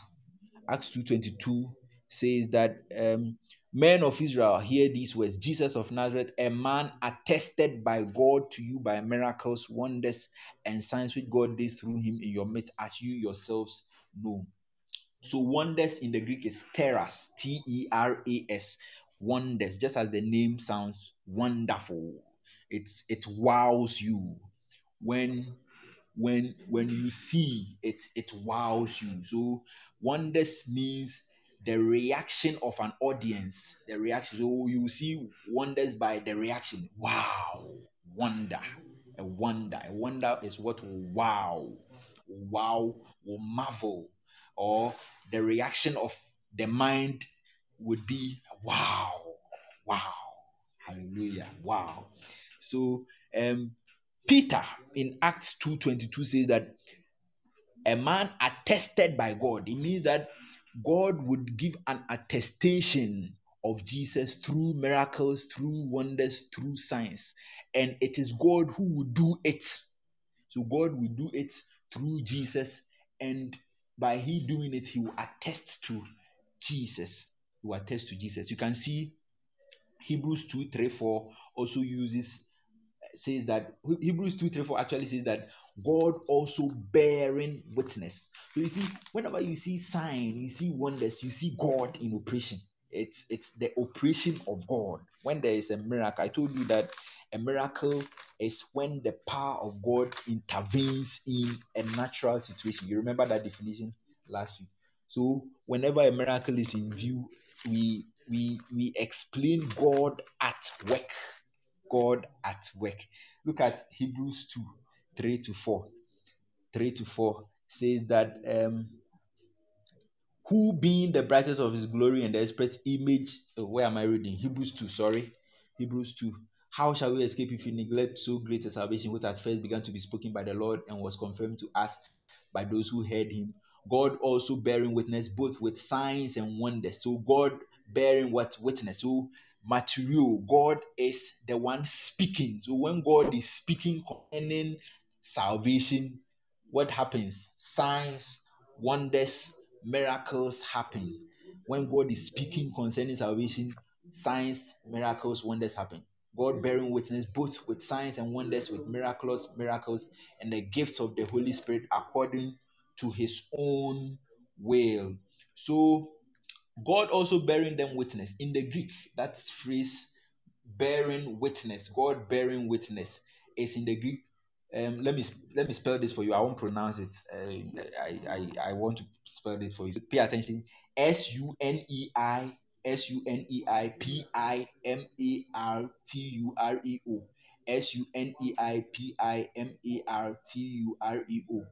Acts 2 22 says that um, Men of Israel, hear these words Jesus of Nazareth, a man attested by God to you by miracles, wonders, and signs which God did through him in your midst, as you yourselves know. So, wonders in the Greek is teras, T E R A S, wonders, just as the name sounds wonderful. It's it wows you when when when you see it, it wows you. So, wonders means the reaction of an audience, the reaction. So you see wonders by the reaction. Wow, wonder, a wonder. A wonder is what wow, wow, marvel, or the reaction of the mind would be wow, wow, hallelujah, wow. So um, Peter in Acts 2:22 says that a man attested by God. It means that God would give an attestation of Jesus through miracles, through wonders, through signs. And it is God who will do it. So God will do it through Jesus. And by He doing it, He will attest to Jesus. He will attest to Jesus. You can see Hebrews 2 3 4 also uses says that Hebrews 2 3 4 actually says that God also bearing witness. So you see, whenever you see sign, you see wonders, you see God in operation. It's it's the operation of God. When there is a miracle, I told you that a miracle is when the power of God intervenes in a natural situation. You remember that definition last week. So whenever a miracle is in view, we we we explain God at work. God at work. Look at Hebrews 2 3 to 4. 3 to 4 says that um, who being the brightness of his glory and the express image, uh, where am I reading? Hebrews 2, sorry. Hebrews 2. How shall we escape if we neglect so great a salvation, which at first began to be spoken by the Lord and was confirmed to us by those who heard him? God also bearing witness both with signs and wonders. So God bearing what witness. So material, God is the one speaking. So when God is speaking concerning salvation, what happens? Signs, wonders, miracles happen. When God is speaking concerning salvation, signs, miracles, wonders happen. God bearing witness both with signs and wonders, with miraculous miracles, and the gifts of the Holy Spirit according to his own will. So God also bearing them witness. In the Greek, that phrase bearing witness, God bearing witness is in the Greek. Um, let me let me spell this for you. I won't pronounce it. Uh, I, I I want to spell this for you. Pay attention. S U N E I S U N E I P I M A R T U R E O. S U N E I P I M A R T U R E O.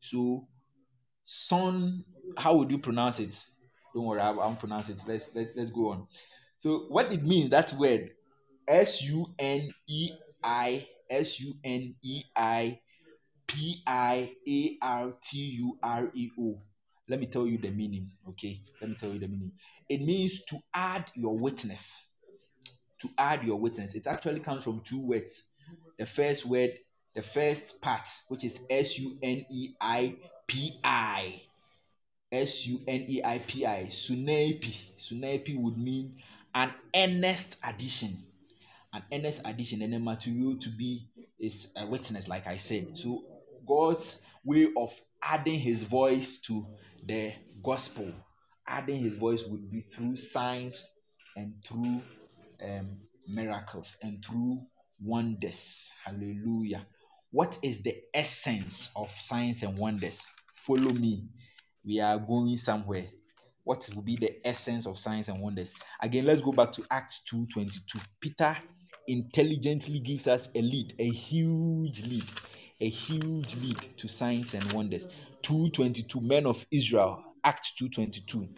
So, son, how would you pronounce it? Don't worry, I won't pronounce it. Let's let's let's go on. So, what it means that word S U N E I S U N E I P I A R T U R E O. Let me tell you the meaning. Okay, let me tell you the meaning. It means to add your witness. To add your witness. It actually comes from two words. The first word, the first part, which is S U N E I P I. S U N E I P I. Sunepi. Sunepi would mean an earnest addition. An earnest addition and a material to be is a witness, like I said. So God's way of adding his voice to the gospel, adding his voice would be through signs and through um, miracles and through wonders. Hallelujah. What is the essence of signs and wonders? Follow me. We are going somewhere. What will be the essence of signs and wonders? Again, let's go back to Acts 2:22. Peter intelligently gives us a lead, a huge lead, a huge lead to signs and wonders. 222 men of Israel, Act 222.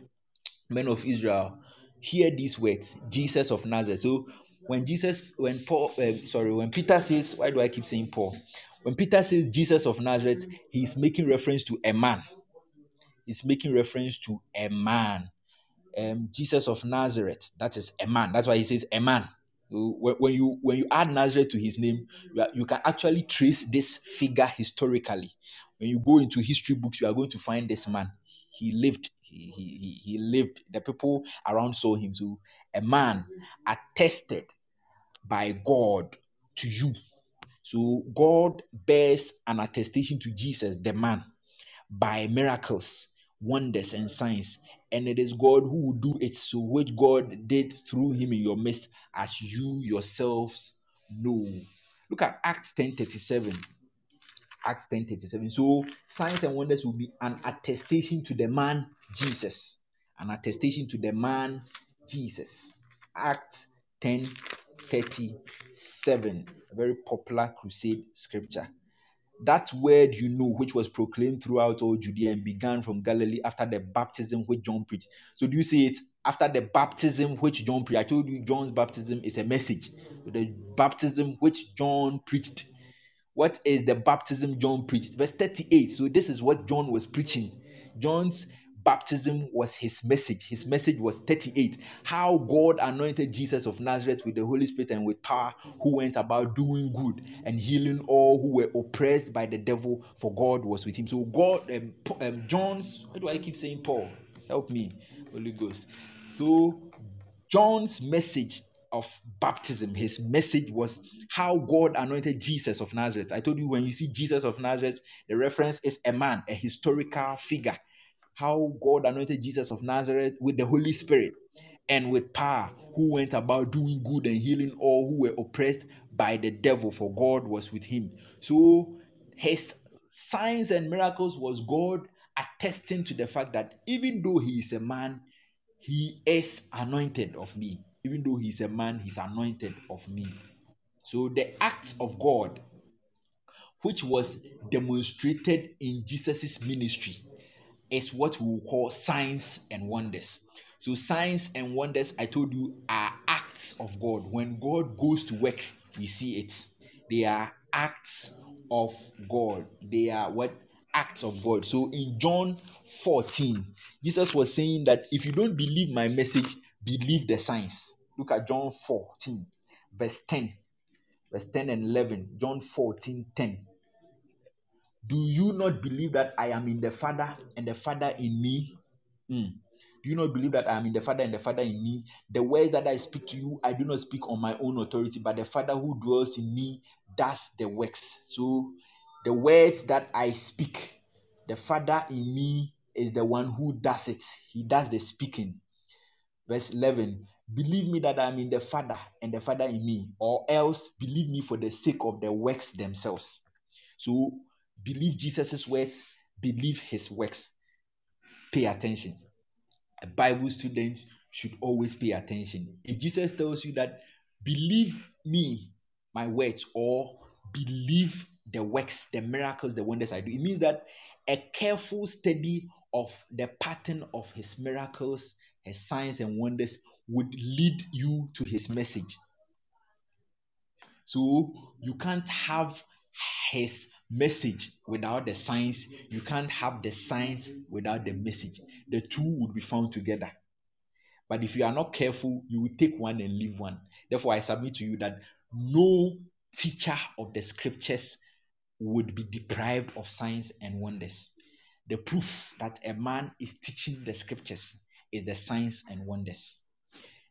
Men of Israel, hear these words, Jesus of Nazareth. So when Jesus, when Paul, uh, sorry, when Peter says, why do I keep saying Paul? When Peter says Jesus of Nazareth, he's making reference to a man. He's making reference to a man. Um, Jesus of Nazareth, that is a man. That's why he says a man when you when you add Nazareth to his name, you, are, you can actually trace this figure historically. When you go into history books, you are going to find this man. He lived. He, he, he lived. The people around saw him. So a man attested by God to you. So God bears an attestation to Jesus, the man, by miracles, wonders, and signs and it is God who will do it. So, which God did through him in your midst, as you yourselves know. Look at Acts 10 37. Acts 10 37. So, signs and wonders will be an attestation to the man Jesus. An attestation to the man Jesus. Acts 10 37. A very popular crusade scripture that word you know, which was proclaimed throughout all Judea and began from Galilee after the baptism which John preached. So, do you see it after the baptism which John preached? I told you John's baptism is a message. The baptism which John preached. What is the baptism John preached? Verse 38. So, this is what John was preaching. John's baptism was his message. His message was 38. How God anointed Jesus of Nazareth with the Holy Spirit and with power, who went about doing good and healing all who were oppressed by the devil, for God was with him. So, God, um, um, John's, why do I keep saying Paul? Help me, Holy Ghost. So, John's message of baptism, his message was how God anointed Jesus of Nazareth. I told you when you see Jesus of Nazareth, the reference is a man, a historical figure how God anointed Jesus of Nazareth with the Holy Spirit and with power, who went about doing good and healing all who were oppressed by the devil, for God was with him. So his signs and miracles was God attesting to the fact that even though he is a man, he is anointed of me. Even though he is a man, he's anointed of me. So the acts of God, which was demonstrated in Jesus' ministry, is what we call signs and wonders. So, signs and wonders, I told you, are acts of God. When God goes to work, we see it. They are acts of God. They are what? Acts of God. So, in John 14, Jesus was saying that if you don't believe my message, believe the signs. Look at John 14, verse 10. Verse 10 and 11. John 14, 10. Do you not believe that I am in the Father and the Father in me? Mm. Do you not believe that I am in the Father and the Father in me? The words that I speak to you, I do not speak on my own authority, but the Father who dwells in me does the works. So the words that I speak, the Father in me is the one who does it. He does the speaking. Verse 11 Believe me that I am in the Father and the Father in me, or else believe me for the sake of the works themselves. So believe Jesus' words, believe his works. Pay attention. A Bible student should always pay attention. If Jesus tells you that believe me, my words, or believe the works, the miracles, the wonders I do, it means that a careful study of the pattern of his miracles, his signs and wonders would lead you to his message. So you can't have his message without the signs. You can't have the signs without the message. The two would be found together. But if you are not careful, you will take one and leave one. Therefore, I submit to you that no teacher of the scriptures would be deprived of signs and wonders. The proof that a man is teaching the scriptures is the signs and wonders.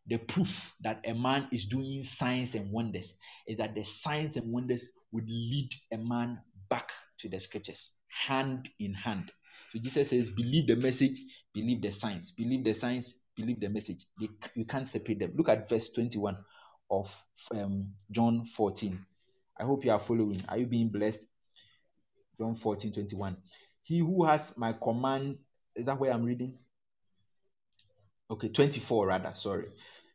The proof that a man is doing signs and wonders is that the signs and wonders would lead a man back to the scriptures, hand in hand. So Jesus says, believe the message, believe the signs, believe the signs, believe the message. They, you can't separate them. Look at verse 21 of um, John 14. I hope you are following. Are you being blessed? John 14, 21. He who has my command, is that where I'm reading? Okay, 24 rather, sorry.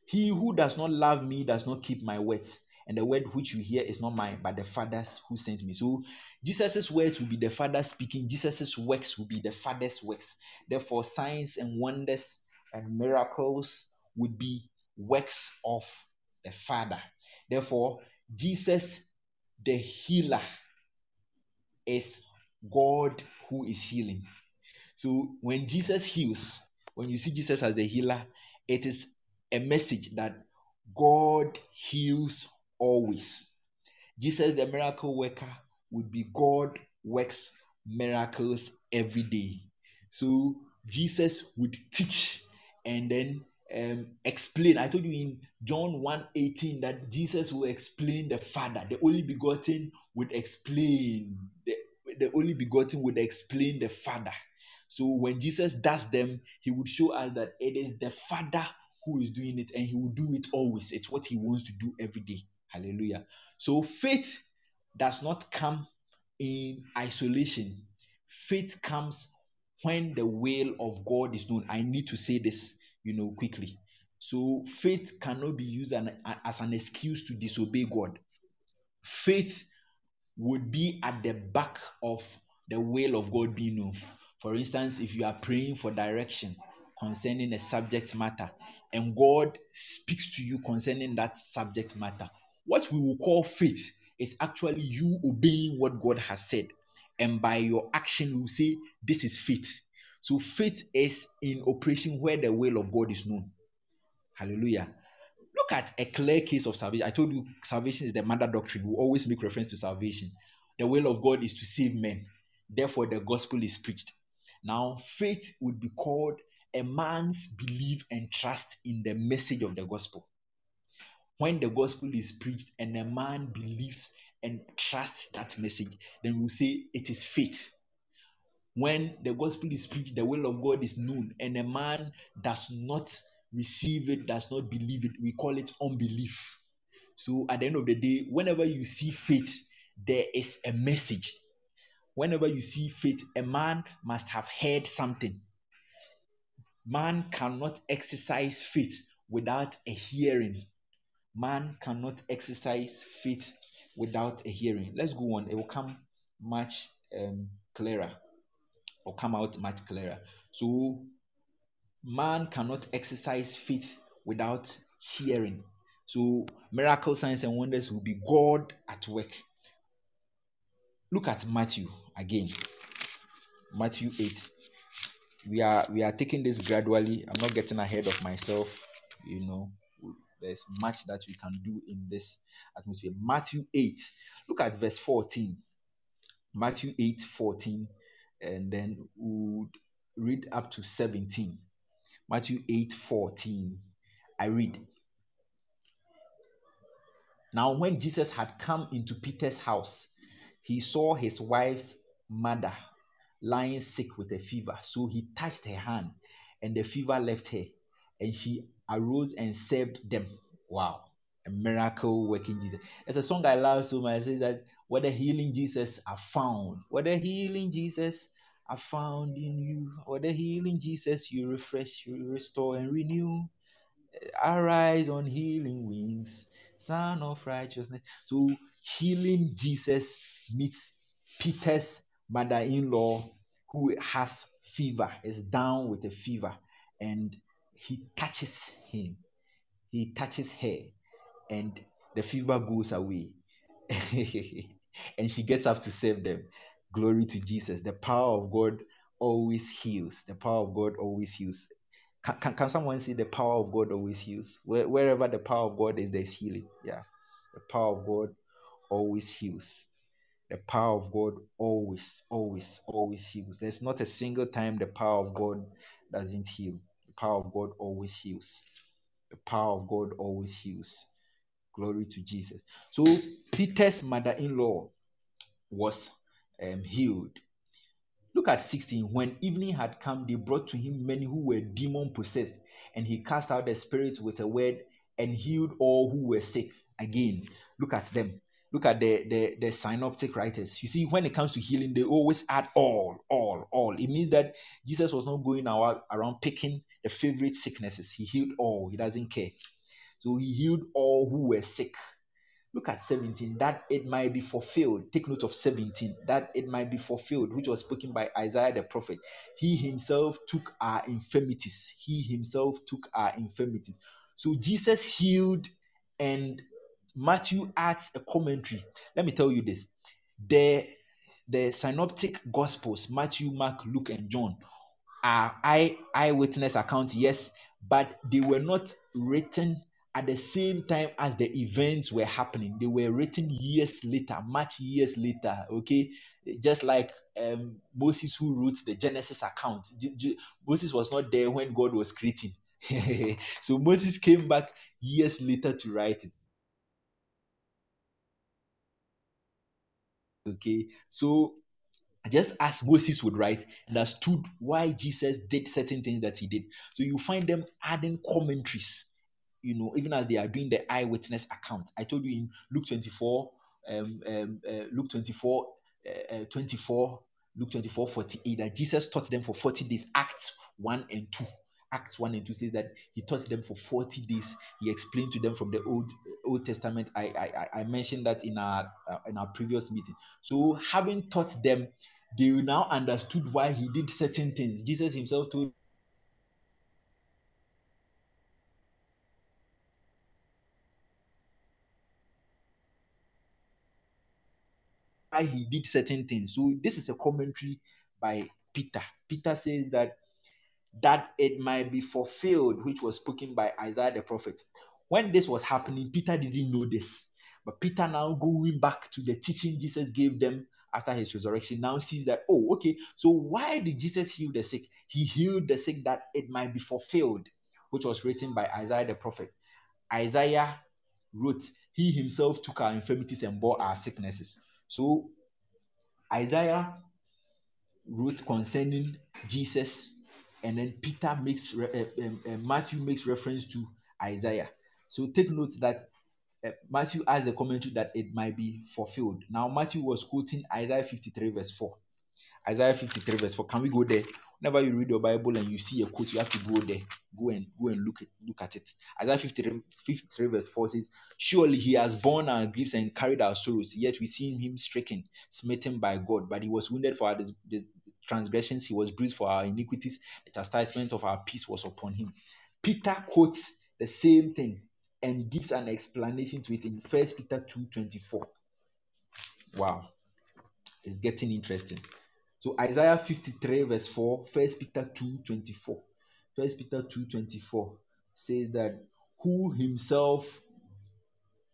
He who does not love me does not keep my words and the word which you hear is not mine, but the Father's who sent me. So Jesus's words will be the Father speaking, Jesus's works will be the Father's works. Therefore, signs and wonders and miracles would be works of the Father. Therefore, Jesus, the healer, is God who is healing. So when Jesus heals, when you see Jesus as the healer, it is a message that God heals always. Jesus, the miracle worker, would be God works miracles every day. So Jesus would teach and then um, explain. I told you in John 1 18 that Jesus will explain the Father. The only begotten would explain. The, the only begotten would explain the Father. So when Jesus does them, he would show us that it is the Father who is doing it and he will do it always. It's what he wants to do every day. Hallelujah. So faith does not come in isolation. Faith comes when the will of God is known. I need to say this, you know, quickly. So faith cannot be used as an excuse to disobey God. Faith would be at the back of the will of God being known. For instance, if you are praying for direction concerning a subject matter and God speaks to you concerning that subject matter, what we will call faith is actually you obeying what God has said. And by your action, we will say, This is faith. So faith is in operation where the will of God is known. Hallelujah. Look at a clear case of salvation. I told you salvation is the mother doctrine. We always make reference to salvation. The will of God is to save men. Therefore, the gospel is preached. Now, faith would be called a man's belief and trust in the message of the gospel when the gospel is preached and a man believes and trusts that message, then we'll say it is faith. When the gospel is preached, the will of God is known, and a man does not receive it, does not believe it, we call it unbelief. So at the end of the day, whenever you see faith, there is a message. Whenever you see faith, a man must have heard something. Man cannot exercise faith without a hearing man cannot exercise faith without a hearing. Let's go on. It will come much um, clearer or come out much clearer. So, man cannot exercise faith without hearing. So, miracle signs and wonders will be God at work. Look at Matthew again. Matthew 8. We are we are taking this gradually. I'm not getting ahead of myself, you know there's much that we can do in this atmosphere. Matthew 8, look at verse 14. Matthew 8 14, and then we would read up to 17. Matthew 8 14. I read. Now, when Jesus had come into Peter's house, he saw his wife's mother lying sick with a fever. So he touched her hand, and the fever left her, and she arose and served them. Wow, a miracle working Jesus. It's a song I love so much. It says that a healing Jesus I found, a healing Jesus I found in you, a healing Jesus you refresh, you restore, and renew. Arise on healing wings, Sun of righteousness. So healing Jesus meets Peter's mother-in-law who has fever, is down with a fever, and he touches him. He touches her, and the fever goes away. and she gets up to save them. Glory to Jesus. The power of God always heals. The power of God always heals. Can, can, can someone say the power of God always heals? Where, wherever the power of God is, there's healing. Yeah. The power of God always heals. The power of God always, always, always heals. There's not a single time the power of God doesn't heal. Power of God always heals. The power of God always heals. Glory to Jesus. So Peter's mother-in-law was um, healed. Look at 16. When evening had come, they brought to him many who were demon possessed, and he cast out the spirits with a word and healed all who were sick. Again, look at them. Look at the, the, the synoptic writers. You see, when it comes to healing, they always add all, all, all. It means that Jesus was not going around picking the favorite sicknesses. He healed all. He doesn't care. So he healed all who were sick. Look at 17, that it might be fulfilled. Take note of 17, that it might be fulfilled, which was spoken by Isaiah the prophet. He himself took our infirmities. He himself took our infirmities. So Jesus healed, and Matthew adds a commentary. Let me tell you this. The, the synoptic gospels, Matthew, Mark, Luke, and John, eye eyewitness accounts, yes, but they were not written at the same time as the events were happening. They were written years later, much years later. Okay, just like um, Moses, who wrote the Genesis account. Moses was not there when God was creating. so Moses came back years later to write it. Okay, so just as Moses would write, understood why Jesus did certain things that he did. So you find them adding commentaries, you know, even as they are doing the eyewitness account. I told you in Luke 24, um, um, uh, Luke 24, uh, uh, 24, Luke 24, 48, that Jesus taught them for 40 days, Acts 1 and 2. Acts 1 and 2 says that he taught them for 40 days. He explained to them from the Old Old Testament. I I, I mentioned that in our uh, in our previous meeting. So having taught them they now understood why he did certain things. Jesus himself told why he did certain things. So this is a commentary by Peter. Peter says that that it might be fulfilled, which was spoken by Isaiah the prophet. When this was happening, Peter didn't know this. But Peter now going back to the teaching Jesus gave them after his resurrection now sees that, oh, okay, so why did Jesus heal the sick? He healed the sick that it might be fulfilled, which was written by Isaiah the prophet. Isaiah wrote, He himself took our infirmities and bore our sicknesses. So Isaiah wrote concerning Jesus, and then Peter makes uh, uh, Matthew makes reference to Isaiah. So take note that uh, Eh, Matthew has the commentary that it might be fulfilled. Now, Matthew was quoting Isaiah 53, verse 4. Isaiah 53, verse 4. Can we go there? Whenever you read your Bible and you see a quote, you have to go there. Go and go and look at look at it. Isaiah 53, 53 verse 4 says, Surely he has borne our griefs and carried our sorrows, yet we see him stricken, smitten by God. But he was wounded for our the transgressions, he was bruised for our iniquities, the chastisement of our peace was upon him. Peter quotes the same thing and gives an explanation to it in First Peter 2:24. Wow, it's getting interesting. So Isaiah 53 verse 4, First Peter 2:24. First Peter 2:24 says that who himself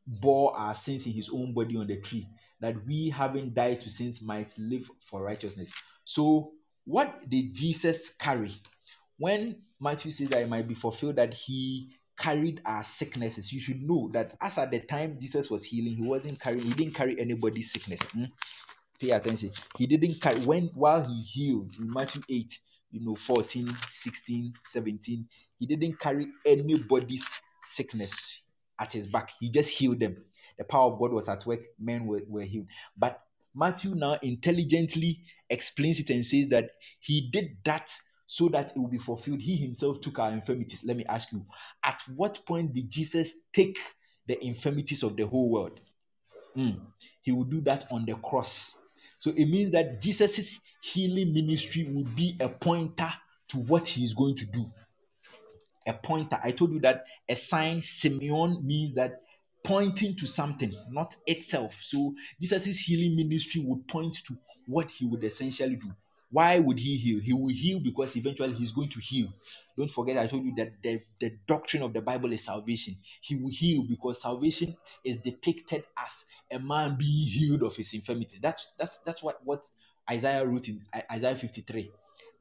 bore our sins in his own body on the tree, that we having died to sins might live for righteousness. So what did Jesus carry? When Matthew says that it might be fulfilled that he carried our sicknesses. You should know that as at the time Jesus was healing, he wasn't carrying, he didn't carry anybody's sickness. Hmm? Pay attention. He didn't carry when while he healed in Matthew 8, you know, 14, 16, 17, he didn't carry anybody's sickness at his back. He just healed them. The power of God was at work, men were, were healed. But Matthew now intelligently explains it and says that he did that so that it will be fulfilled. He himself took our infirmities. Let me ask you, at what point did Jesus take the infirmities of the whole world? Mm. He will do that on the cross. So it means that Jesus' healing ministry will be a pointer to what he is going to do. A pointer. I told you that a sign, Semeion, means that pointing to something, not itself. So Jesus' healing ministry would point to what he would essentially do. Why would he heal? He will heal because eventually he's going to heal. Don't forget, I told you that the, the doctrine of the Bible is salvation. He will heal because salvation is depicted as a man being healed of his infirmities. That's that's that's what, what Isaiah wrote in Isaiah 53.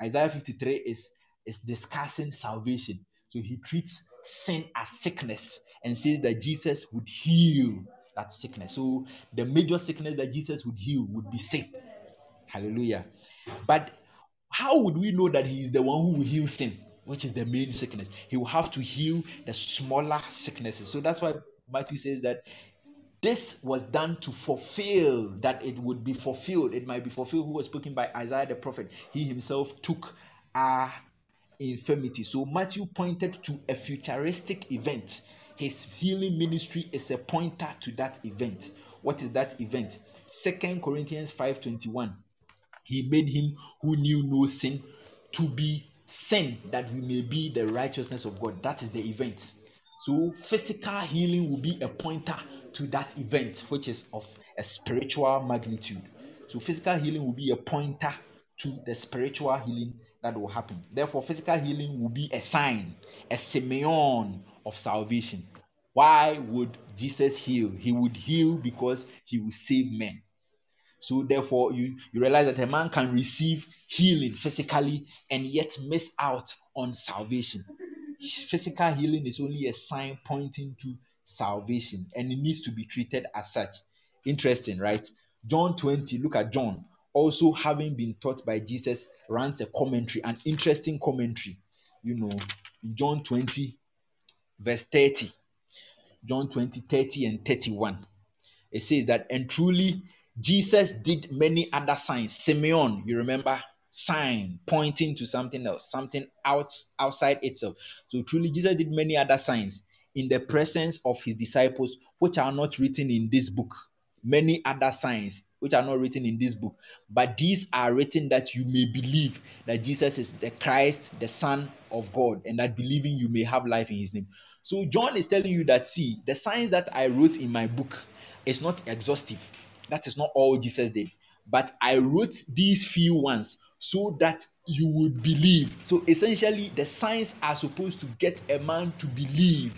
Isaiah 53 is, is discussing salvation. So he treats sin as sickness and says that Jesus would heal that sickness. So the major sickness that Jesus would heal would be sin. Hallelujah. But how would we know that he is the one who will heal sin, which is the main sickness? He will have to heal the smaller sicknesses. So that's why Matthew says that this was done to fulfill that it would be fulfilled. It might be fulfilled who was spoken by Isaiah the prophet. He himself took our infirmity. So Matthew pointed to a futuristic event. His healing ministry is a pointer to that event. What is that event? Second Corinthians 5:21. He made him who knew no sin to be sin that we may be the righteousness of God. That is the event. So, physical healing will be a pointer to that event, which is of a spiritual magnitude. So, physical healing will be a pointer to the spiritual healing that will happen. Therefore, physical healing will be a sign, a Semeion of salvation. Why would Jesus heal? He would heal because he will save men. So therefore, you, you realize that a man can receive healing physically and yet miss out on salvation. Physical healing is only a sign pointing to salvation, and it needs to be treated as such. Interesting, right? John 20, look at John. Also, having been taught by Jesus, runs a commentary, an interesting commentary. You know, in John 20, verse 30. John 20, 30 and 31. It says that, and truly Jesus did many other signs. Semeion, you remember, sign pointing to something else, something out, outside itself. So truly, Jesus did many other signs in the presence of his disciples, which are not written in this book. Many other signs which are not written in this book, but these are written that you may believe that Jesus is the Christ, the Son of God, and that believing you may have life in his name. So, John is telling you that, see, the signs that I wrote in my book is not exhaustive that is not all Jesus did. But I wrote these few ones so that you would believe. So essentially, the signs are supposed to get a man to believe.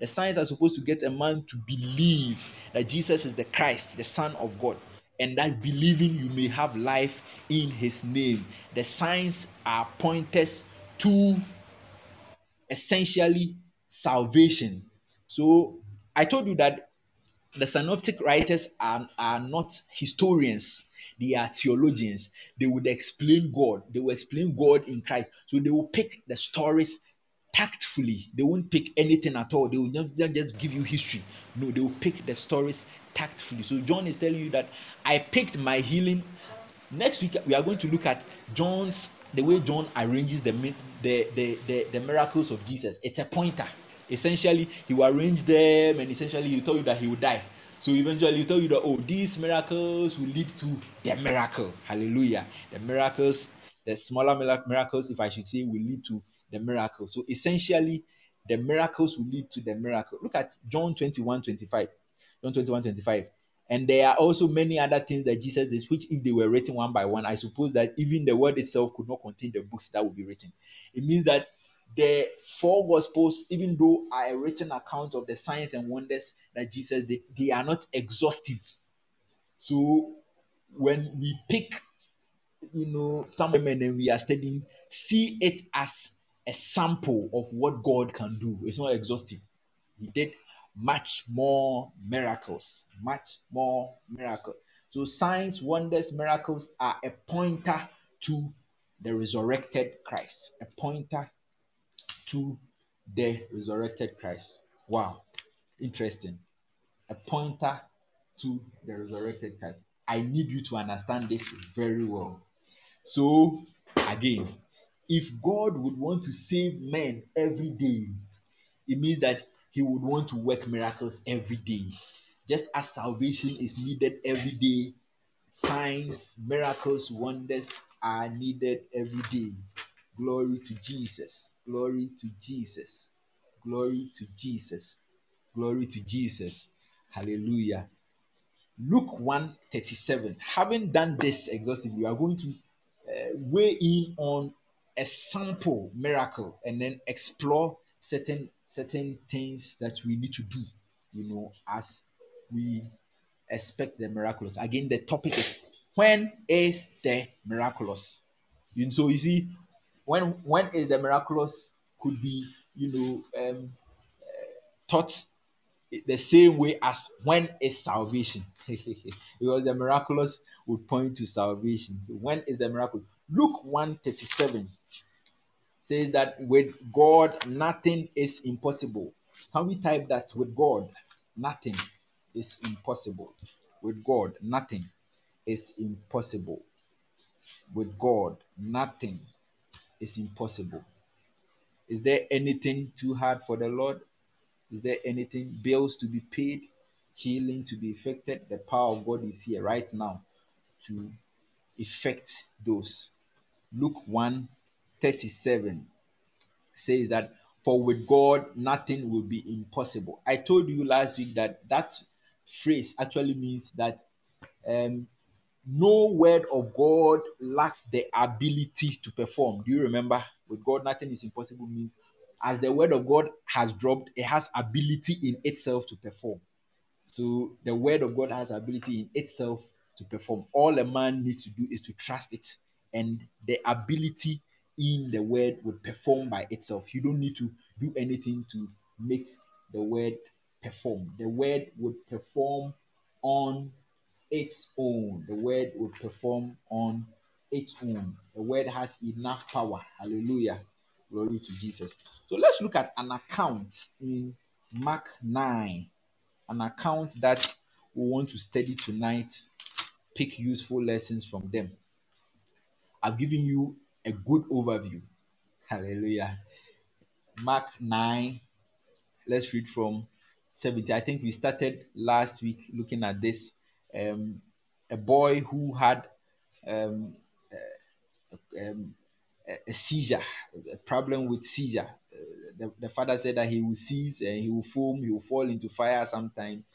The signs are supposed to get a man to believe that Jesus is the Christ, the Son of God, and that believing you may have life in His name. The signs are pointers to essentially salvation. So I told you that the synoptic writers are, are not historians. They are theologians. They would explain god. They will explain god in christ. So they will pick the stories tactfully. They won't pick anything at all. They will not just give you history. No they will pick the stories tactfully. So john is telling you that i picked my healing. Next week we are going to look at john's the way john arranges the the the, the, the miracles of jesus. It's a pointer essentially he will arrange them and essentially he will tell you that he will die. So eventually he will tell you that oh these miracles will lead to the miracle. Hallelujah. The miracles the smaller miracles if i should say will lead to the miracle. So essentially the miracles will lead to the miracle. Look at john 21 25 john 21 25 and there are also many other things that jesus did which if they were written one by one i suppose that even the word itself could not contain the books that would be written. It means that the four gospels, even though are a written account of the signs and wonders that Jesus did, they are not exhaustive. So when we pick, you know, some women and we are studying, see it as a sample of what God can do. It's not exhaustive. He did much more miracles, much more miracles. So signs, wonders, miracles are a pointer to the resurrected Christ, a pointer to the resurrected Christ. Wow, interesting. A pointer to the resurrected Christ. I need you to understand this very well. So, again, if God would want to save men every day, it means that He would want to work miracles every day. Just as salvation is needed every day, signs, miracles, wonders are needed every day. Glory to Jesus. Glory to Jesus. Glory to Jesus. Glory to Jesus. Hallelujah. Luke 1 37. Having done this exhaustively, we are going to uh, weigh in on a sample miracle and then explore certain certain things that we need to do you know as we expect the miraculous again the topic is when is the miraculous and so you see when when is the miraculous could be you know um, uh, taught the same way as when is salvation. Because the miraculous would point to salvation. So when is the miracle luke 137 says that with god nothing is impossible. Can we type that? With god nothing is impossible. With god nothing is impossible. With god nothing is impossible is there anything too hard for the lord is there anything? Bills to be paid, healing to be effected. The power of God is here right now to effect those. Luke 1 37 says that, For with God nothing will be impossible. I told you last week that that phrase actually means that um, no word of God lacks the ability to perform. Do you remember? With God, nothing is impossible means as the word of God has dropped, it has ability in itself to perform. So the word of God has ability in itself to perform. All a man needs to do is to trust it, and the ability in the word would perform by itself. You don't need to do anything to make the word perform. The word would perform on its own. The word will perform on its own. The word has enough power. Hallelujah. Glory to Jesus. So let's look at an account in Mark 9, an account that we want to study tonight, pick useful lessons from them. I've given you a good overview. Hallelujah. Mark 9, let's read from 70. I think we started last week looking at this. Um, a boy who had um, um, a seizure, a problem with seizure. The, the father said that he will seize and he will foam, he will fall into fire sometimes.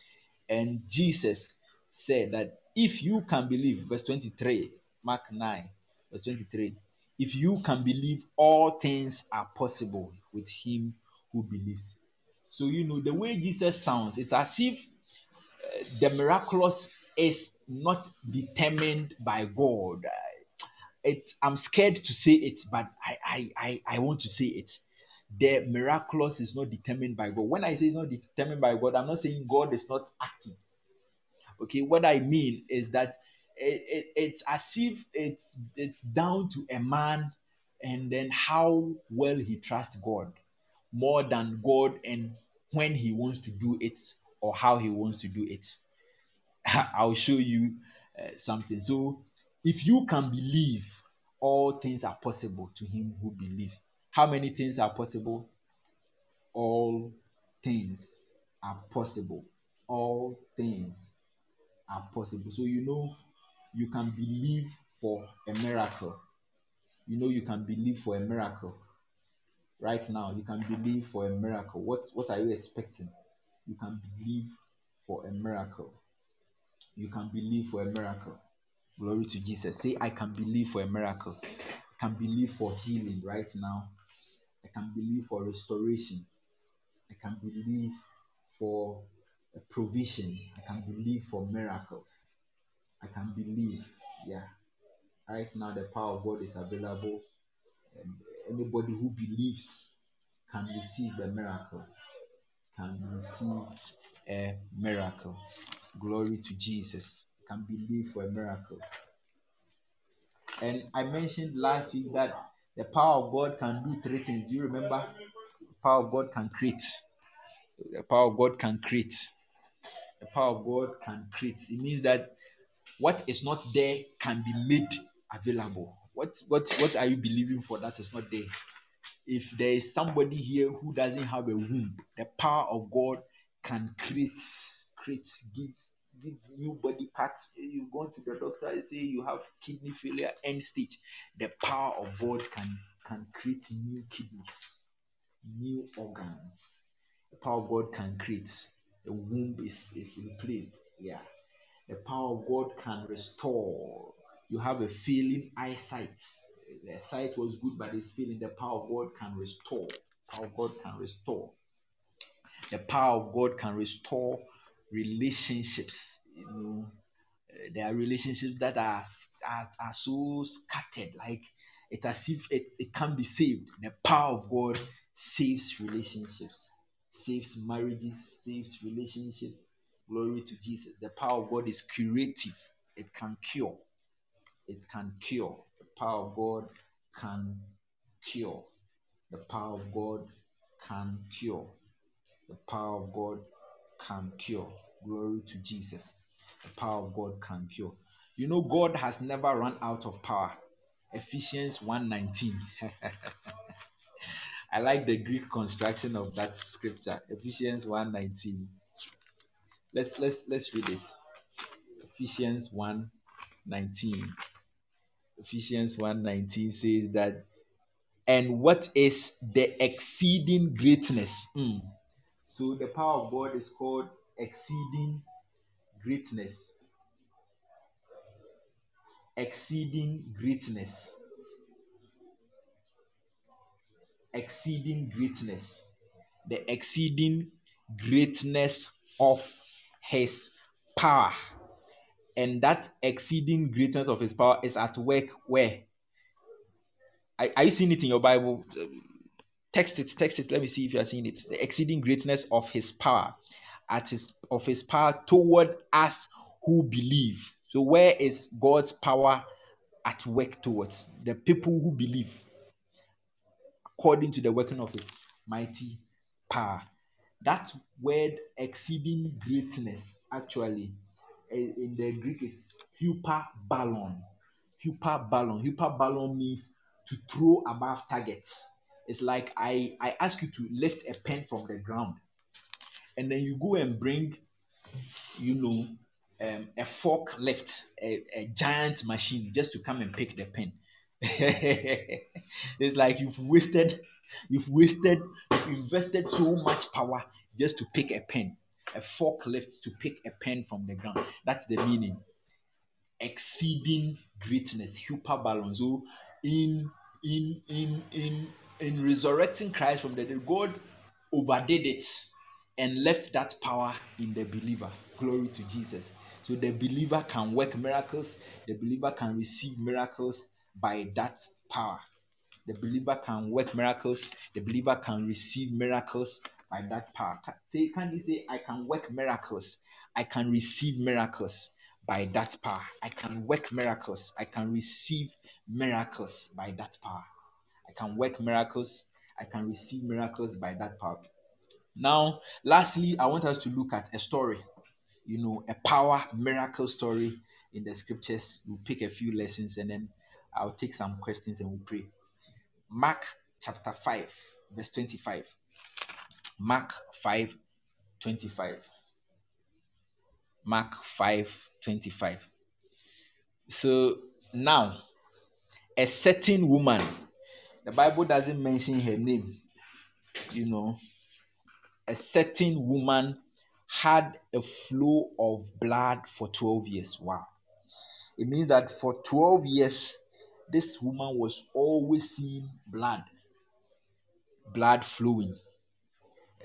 And Jesus said that if you can believe, verse 23, Mark 9, verse 23, if you can believe, all things are possible with him who believes. So, you know, the way Jesus sounds, it's as if uh, the miraculous is not determined by God. It i'm scared to say it but I, I i i want to say it. The miraculous is not determined by god. When i say it's not determined by god i'm not saying god is not acting. Okay what i mean is that it, it, it's as if it's it's down to a man and then how well he trusts god more than god and when he wants to do it or how he wants to do it i'll show you uh, something so if you can believe, all things are possible to him who believes. How many things are possible? All things are possible. All things are possible. So you know you can believe for a miracle. You know you can believe for a miracle. Right now, you can believe for a miracle. What what are you expecting? You can believe for a miracle. You can believe for a miracle. Glory to Jesus. Say, I can believe for a miracle. I can believe for healing right now. I can believe for restoration. I can believe for a provision. I can believe for miracles. I can believe. Yeah. Right now, the power of God is available. And anybody who believes can receive a miracle. Can receive a miracle. Glory to Jesus. Can believe for a miracle. And I mentioned last week that the power of God can do three things. Do you remember? The power of God can create. The power of God can create. The power of God can create. It means that what is not there can be made available. What what what are you believing for that is not there? If there is somebody here who doesn't have a womb, the power of God can create, create, give give new body parts. You go to the doctor and say you have kidney failure, end stage. The power of God can can create new kidneys, new organs. The power of God can create. The womb is, is in place. Yeah. The power of God can restore. You have a failing eyesight. The sight was good, but it's failing. The power of God can restore. The power of God can restore. The power of God can restore relationships. You know, uh, there are relationships that are, are, are so scattered, like it's as if it, it can be saved. The power of God saves relationships, saves marriages, saves relationships. Glory to Jesus. The power of God is curative, it can cure. It can cure. The power of God can cure. The power of God can cure. The power of God can cure. Glory to Jesus. The power of God can cure. You know, God has never run out of power. Ephesians 1:19. I like the Greek construction of that scripture. Ephesians 1:19. Let's let's let's read it. Ephesians 1:19. Ephesians 1:19 says that and what is the exceeding greatness? Mm. So the power of God is called exceeding greatness. Exceeding greatness. Exceeding greatness. The exceeding greatness of his power. And that exceeding greatness of his power is at work where? Are, are you seeing it in your Bible? Text it, text it. Let me see if you are seeing it. The exceeding greatness of his power, at his of his power toward us who believe. So where is God's power at work towards the people who believe, according to the working of his mighty power? That word exceeding greatness actually in the Greek is hyperballon. Hyperballon. Hyperballon means to throw above targets it's like I, I ask you to lift a pen from the ground and then you go and bring, you know, um, a fork lift, a, a giant machine just to come and pick the pen. it's like you've wasted, you've wasted, you've invested so much power just to pick a pen, a forklift to pick a pen from the ground. That's the meaning. Exceeding greatness, hyperballon. So in in in in in resurrecting Christ from the dead, God overdid it and left that power in the believer. Glory to Jesus. So the believer can work miracles, the believer can receive miracles by that power. The believer can work miracles, the believer can receive miracles by that power. Say, can you say, I can work miracles, I can receive miracles by that power. I can work miracles, I can receive miracles by that power. I can work miracles. I can receive miracles by that power. Now, lastly, I want us to look at a story, you know, a power miracle story in the scriptures. We'll pick a few lessons and then I'll take some questions and we'll pray. Mark chapter 5, verse 25. Mark 5, 25. Mark 5, 25. So now, a certain woman the Bible doesn't mention her name. You know, a certain woman had a flow of blood for 12 years. Wow. It means that for 12 years, this woman was always seeing blood, blood flowing.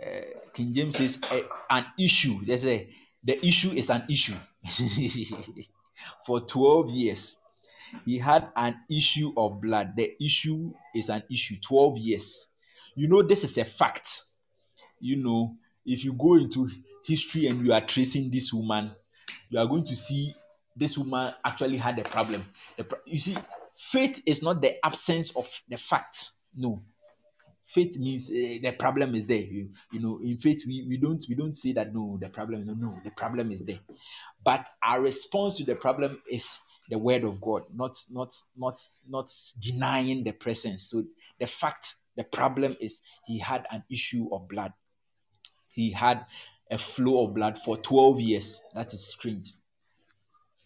Uh, King James says uh, an issue. There's a the issue is an issue for 12 years. He had an issue of blood. The issue is an issue 12 years. You know, this is a fact. You know, if you go into history and you are tracing this woman, you are going to see this woman actually had a problem. You see, faith is not the absence of the fact. No, faith means uh, the problem is there you, you know in faith we, we don't we don't say that no the problem no no the problem is there but our response to the problem is the word of god not not not not denying the presence so the fact the problem is he had an issue of blood he had a flow of blood for 12 years that is strange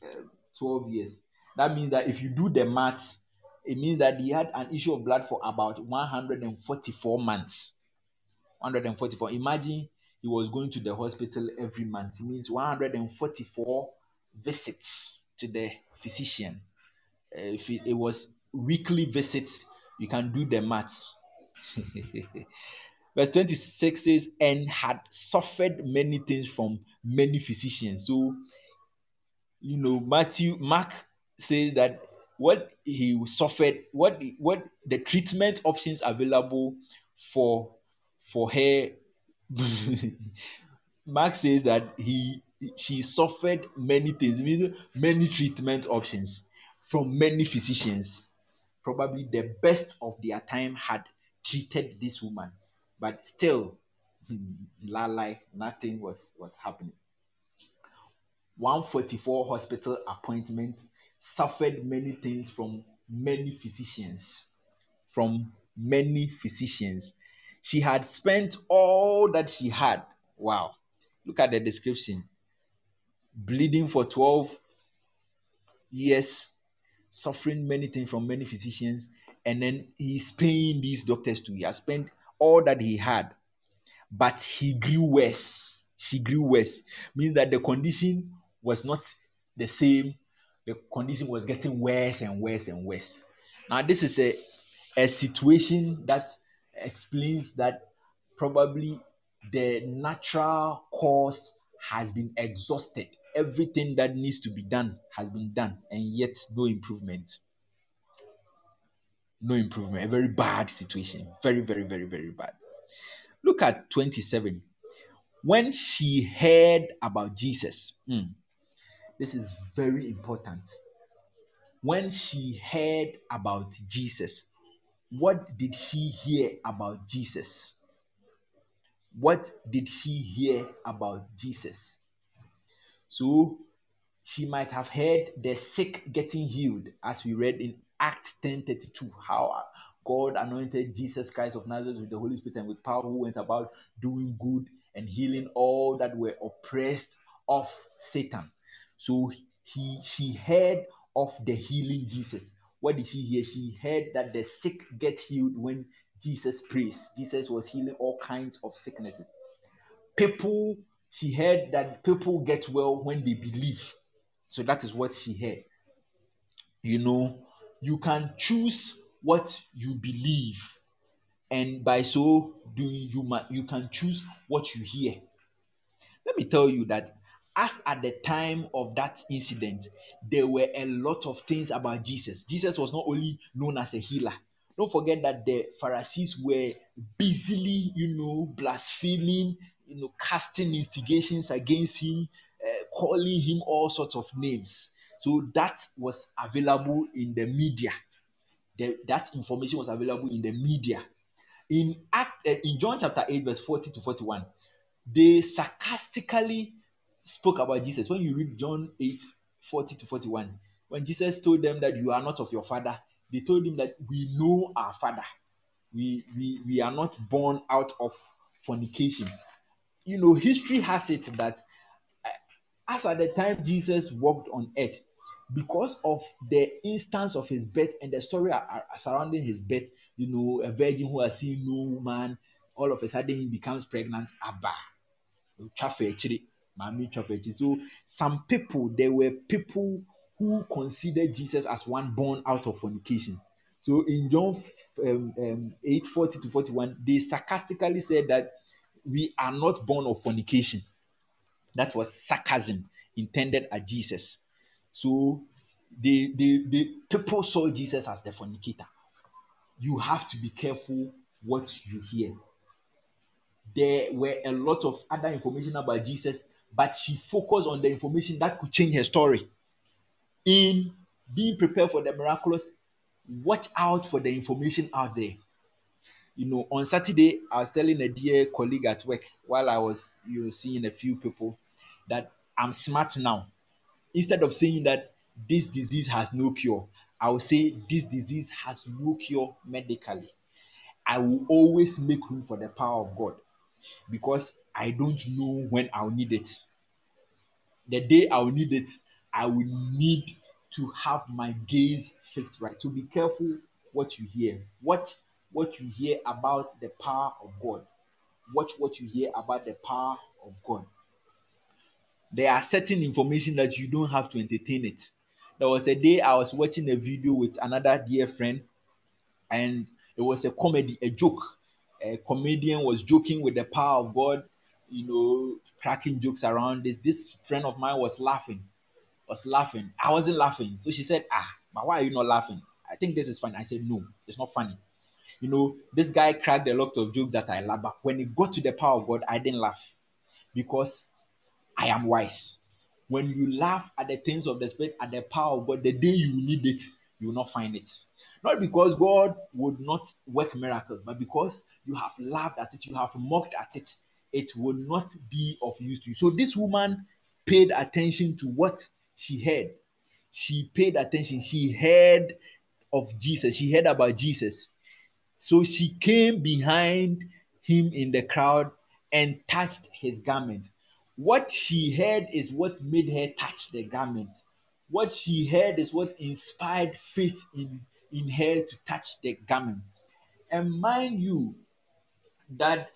uh, 12 years that means that if you do the math it means that he had an issue of blood for about 144 months. 144. Imagine he was going to the hospital every month. It means 144 visits to the physician. Uh, if it, it, was weekly visits, you can do the maths. Verse 26 says, and had suffered many things from many physicians. So, you know, Matthew, Mark says that what he suffered, what what the treatment options available for for her. Mark says that he she suffered many things, many treatment options from many physicians. Probably the best of their time had treated this woman, but still, hmm, la lie, nothing was was happening. 144 hospital appointment suffered many things from many physicians. From many physicians. She had spent all that she had. Wow. Look at the description. Bleeding for 12 years, suffering many things from many physicians, and then he's paying these doctors too. He has spent all that he had, but he grew worse. She grew worse. Means that the condition was not the same the condition was getting worse and worse and worse. Now, this is a, a situation that explains that probably the natural cause has been exhausted. Everything that needs to be done has been done, and yet no improvement. No improvement. A very bad situation. Very, very, very, very bad. Look at 27. When she heard about Jesus, hmm, this is very important. When she heard about Jesus, what did she hear about Jesus? What did she hear about Jesus? So she might have heard the sick getting healed, as we read in Acts 10:32, how God anointed Jesus Christ of Nazareth with the Holy Spirit and with power, who went about doing good and healing all that were oppressed of Satan. So he she heard of the healing Jesus. What did she hear? She heard that the sick get healed when Jesus prays. Jesus was healing all kinds of sicknesses. People, she heard that people get well when they believe. So that is what she heard. You know, you can choose what you believe, and by so doing, you you can choose what you hear. Let me tell you that as at the time of that incident, there were a lot of things about Jesus. Jesus was not only known as a healer. Don't forget that the Pharisees were busily, you know, blaspheming, you know, casting instigations against him, uh, calling him all sorts of names. So that was available in the media. The, that information was available in the media. In Act uh, in John chapter 8, verse 40 to 41, they sarcastically spoke about Jesus. When you read John 8 40 to 41, when Jesus told them that you are not of your father, they told him that we know our father. We, we, we are not born out of fornication. You know, history has it that uh, as at the time Jesus walked on earth, because of the instance of his birth and the story surrounding his birth, you know, a virgin who has seen no man, all of a sudden he becomes pregnant. Abba. So some people, there were people who considered Jesus as one born out of fornication. So in John um, um, 8 40 to 41, they sarcastically said that we are not born of fornication. That was sarcasm intended at Jesus. So the, they, they people saw Jesus as the fornicator. You have to be careful what you hear. There were a lot of other information about Jesus, but she focused on the information that could change her story. In being prepared for the miraculous, watch out for the information out there. You know, on Saturday, I was telling a dear colleague at work while I was you know, seeing a few people that I'm smart now. Instead of saying that this disease has no cure, I will say this disease has no cure medically. I will always make room for the power of God because I don't know when I'll need it. The day I'll need it, I will need to have my gaze fixed right. So be careful what you hear. Watch what you hear about the power of God. Watch what you hear about the power of God. There are certain information that you don't have to entertain it. There was a day I was watching a video with another dear friend, and it was a comedy, a joke. A comedian was joking with the power of God, you know, cracking jokes around this. This friend of mine was laughing, was laughing. I wasn't laughing. So she said, Ah, but why are you not laughing? I think this is funny. I said, No, it's not funny. You know, this guy cracked a lot of jokes that I laugh, but when it got to the power of God, I didn't laugh because I am wise. When you laugh at the things of the spirit, at the power of God, the day you need it, you will not find it. Not because God would not work miracles, but because you have laughed at it, you have mocked at it, it will not be of use to you. So this woman paid attention to what she heard. She paid attention. She heard of Jesus. She heard about Jesus. So she came behind him in the crowd and touched his garment. What she heard is what made her touch the garment. What she heard is what inspired faith in, in her to touch the garment. And mind you, that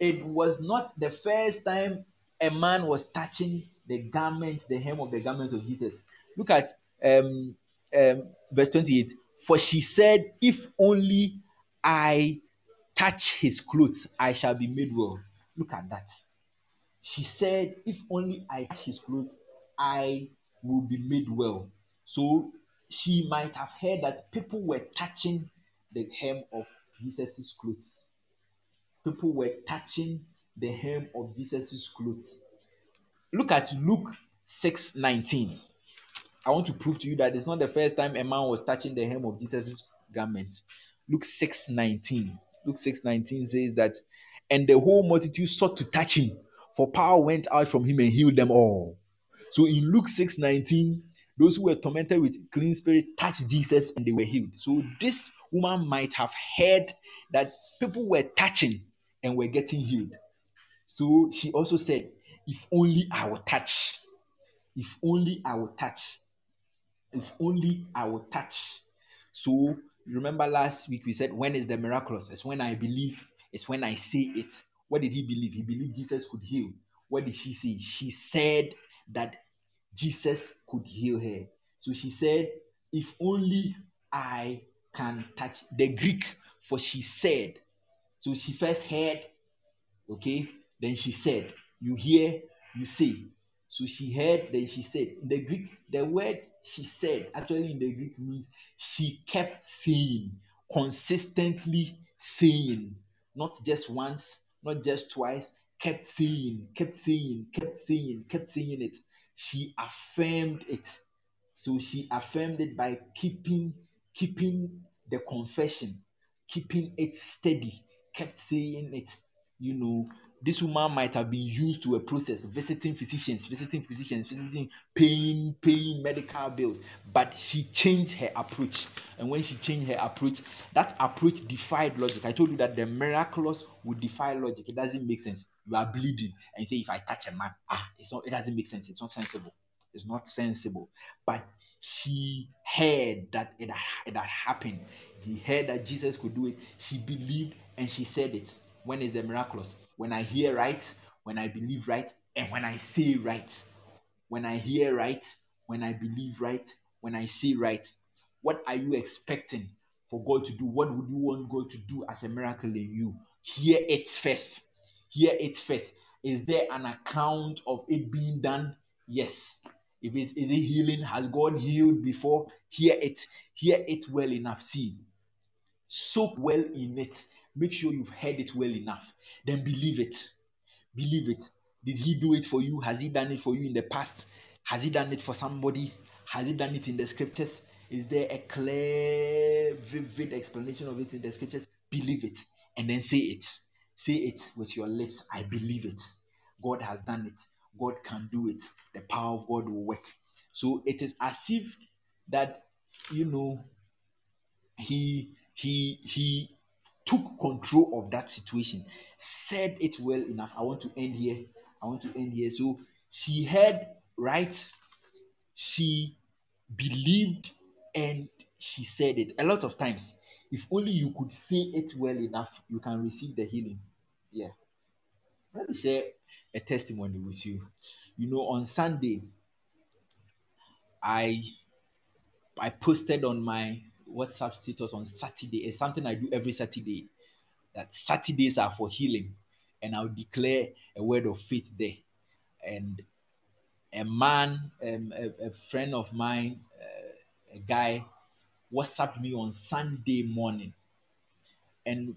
it was not the first time a man was touching the garment, the hem of the garment of Jesus. Look at um, um, verse 28. For she said, If only I touch his clothes, I shall be made well. Look at that. She said, If only I touch his clothes, I will be made well. So she might have heard that people were touching the hem of Jesus' clothes. People were touching the hem of Jesus' clothes. Look at Luke 6 19. I want to prove to you that it's not the first time a man was touching the hem of Jesus' garment. Luke 6 19. Luke 6 19 says that, and the whole multitude sought to touch him, for power went out from him and healed them all. So in Luke 6 19, those who were tormented with clean spirit touched Jesus and they were healed. So this woman might have heard that people were touching and were getting healed. So she also said, If only I will touch, if only I will touch, if only I will touch. So remember last week we said, When is the miraculous? It's when I believe, it's when I say it. What did he believe? He believed Jesus could heal. What did she say? She said that Jesus could heal her. So she said, If only I can touch the Greek for she said. So she first heard, okay, then she said, You hear, you say. So she heard, then she said. In the Greek, the word she said actually in the Greek means she kept saying, consistently saying, not just once, not just twice, kept saying, kept saying, kept saying, kept saying it. She affirmed it. So she affirmed it by keeping keeping the confession, keeping it steady, kept saying it. You know, this woman might have been used to a process visiting physicians visiting physicians visiting paying paying medical bills but she changed her approach. And when she changed her approach that approach defied logic. I told you that the miraculous would defy logic. It doesn't make sense. You are bleeding. And you say if i touch a man ah it's not it doesn't make sense. It's not sensible. It's not sensible. But she heard that it, it had happened. She heard that jesus could do it. She believed and she said it when is the miraculous? When I hear right, when I believe right, and when I say right. When I hear right, when I believe right, when I say right. What are you expecting for God to do? What would you want God to do as a miracle in you? Hear it first. Hear it first. Is there an account of it being done? Yes. If it's is it healing, has God healed before? Hear it, hear it well enough. See, soak well in it. Make sure you've heard it well enough. Then believe it. Believe it. Did he do it for you? Has he done it for you in the past? Has he done it for somebody? Has he done it in the scriptures? Is there a clear, vivid explanation of it in the scriptures? Believe it and then say it. Say it with your lips. I believe it. God has done it. God can do it. The power of God will work. So it is as if that you know he he he took control of that situation, said it well enough. I want to end here. I want to end here. So she heard right, she believed, and she said it. A lot of times, if only you could say it well enough, you can receive the healing. Yeah. Let me share a testimony with you. You know, on Sunday, I I posted on my WhatsApp status on Saturday. It's something I do every Saturday. That Saturdays are for healing, and I'll declare a word of faith there. And a man, um, a, a, friend of mine, uh, a guy, WhatsApped me on Sunday morning, and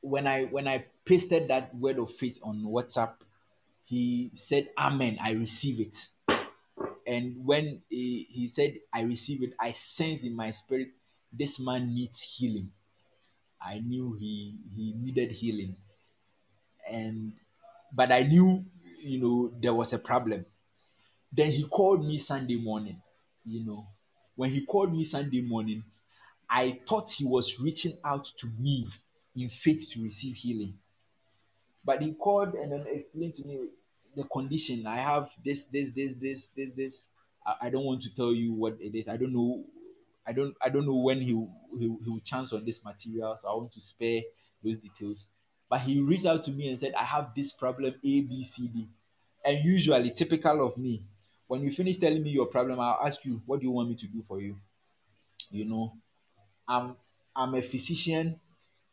when I when I pasted that word of faith on WhatsApp, he said, "Amen. I receive it." And when he, he said, I receive it, I sensed in my spirit, this man needs healing. I knew he he needed healing. And but I knew, you know, there was a problem. Then he called me Sunday morning, you know. When he called me Sunday morning, I thought he was reaching out to me in faith to receive healing. But he called and then explained to me, the condition. I have this this this this this this. I, I, don't want to tell you what it is. I don't know. I don't i don't know when he he he will chance on this material so i want to spare those details. But he reached out to me and said i have this problem a b c d. And usually typical of me when you finish telling me your problem i'll ask you what do you want me to do for you? You know i'm i'm a physician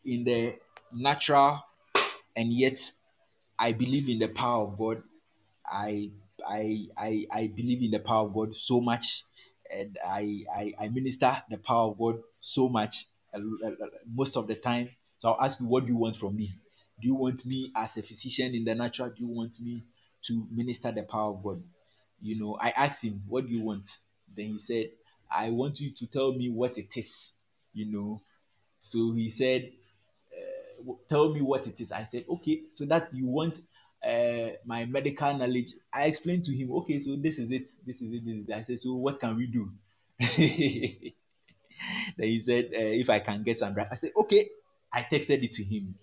in the natural and yet I believe in the power of God. I I I I believe in the power of God so much, and I I, I minister the power of God so much uh, uh, uh, most of the time. So I'll ask you, what do you want from me? Do you want me as a physician in the natural? Do you want me to minister the power of God? You know, I asked him, what do you want? Then he said, I want you to tell me what it is. You know, so he said, tell me what it is. I said, okay, so that you want uh, my medical knowledge. I explained to him, okay, so this is it, this is it, this is it. I said, so what can we do? then he said, uh, if I can get some drugs. I said, okay. I texted it to him,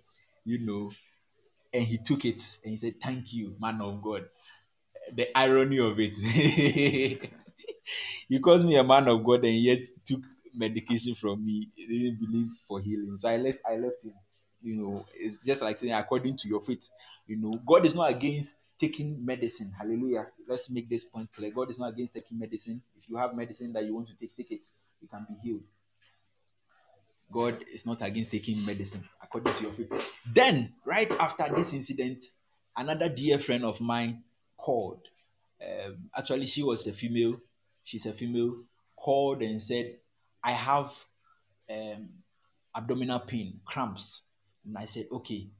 you know, and he took it and he said, thank you, man of God. The irony of it. he calls me a man of God and yet took medication from me. He didn't believe for healing. So I left I left him you know it's just like saying according to your faith you know god is not against taking medicine. Hallelujah. Let's make this point clear. God is not against taking medicine. If you have medicine that you want to take take it. You can be healed. God is not against taking medicine according to your faith. Then right after this incident another dear friend of mine called. Um, actually she was a female. She's a female. Called and said i have um, abdominal pain cramps and I said, okay.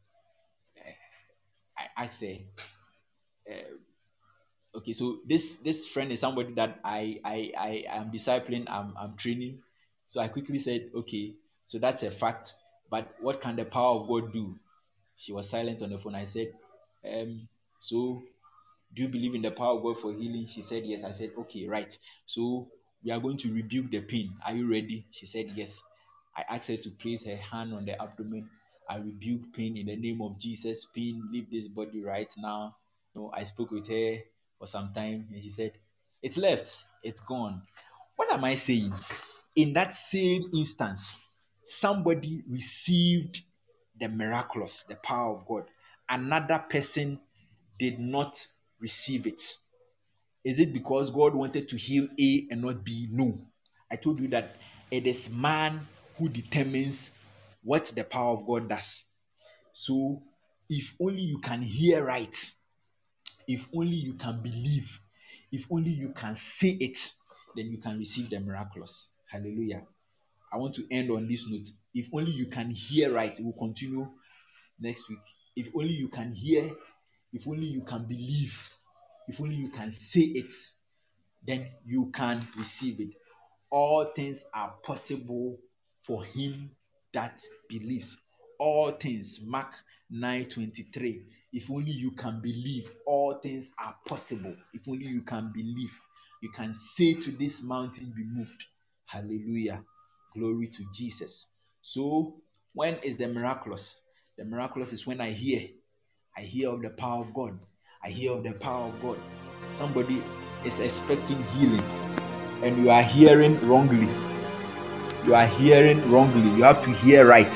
I asked her, uh, okay, so this this friend is somebody that I I I am discipling, I'm I'm training. So I quickly said, okay, so that's a fact. But what can the power of God do? She was silent on the phone. I said, um, so do you believe in the power of God for healing? She said, yes. I said, okay, right. So we are going to rebuke the pain. Are you ready? She said, yes. I asked her to place her hand on the abdomen I rebuke pain in the name of Jesus. Pain, leave this body right now. You know, I spoke with her for some time and she said, It's left, it's gone. What am I saying? In that same instance, somebody received the miraculous, the power of God. Another person did not receive it. Is it because God wanted to heal A and not B? No. I told you that it is man who determines what the power of God does. So, if only you can hear right, if only you can believe, If only you can say it, then you can receive the miraculous. Hallelujah. I want to end on this note. If only you can hear right, we'll continue next week. If only you can hear, if only you can believe, if only you can say it, then you can receive it. All things are possible for him that believes. All things, Mark 9 23. If only you can believe, all things are possible. If only you can believe, you can say to this mountain, Be moved. Hallelujah. Glory to Jesus. So, when is the miraculous? The miraculous is when I hear. I hear of the power of God. I hear of the power of God. Somebody is expecting healing and you are hearing wrongly. You are hearing wrongly. You have to hear right.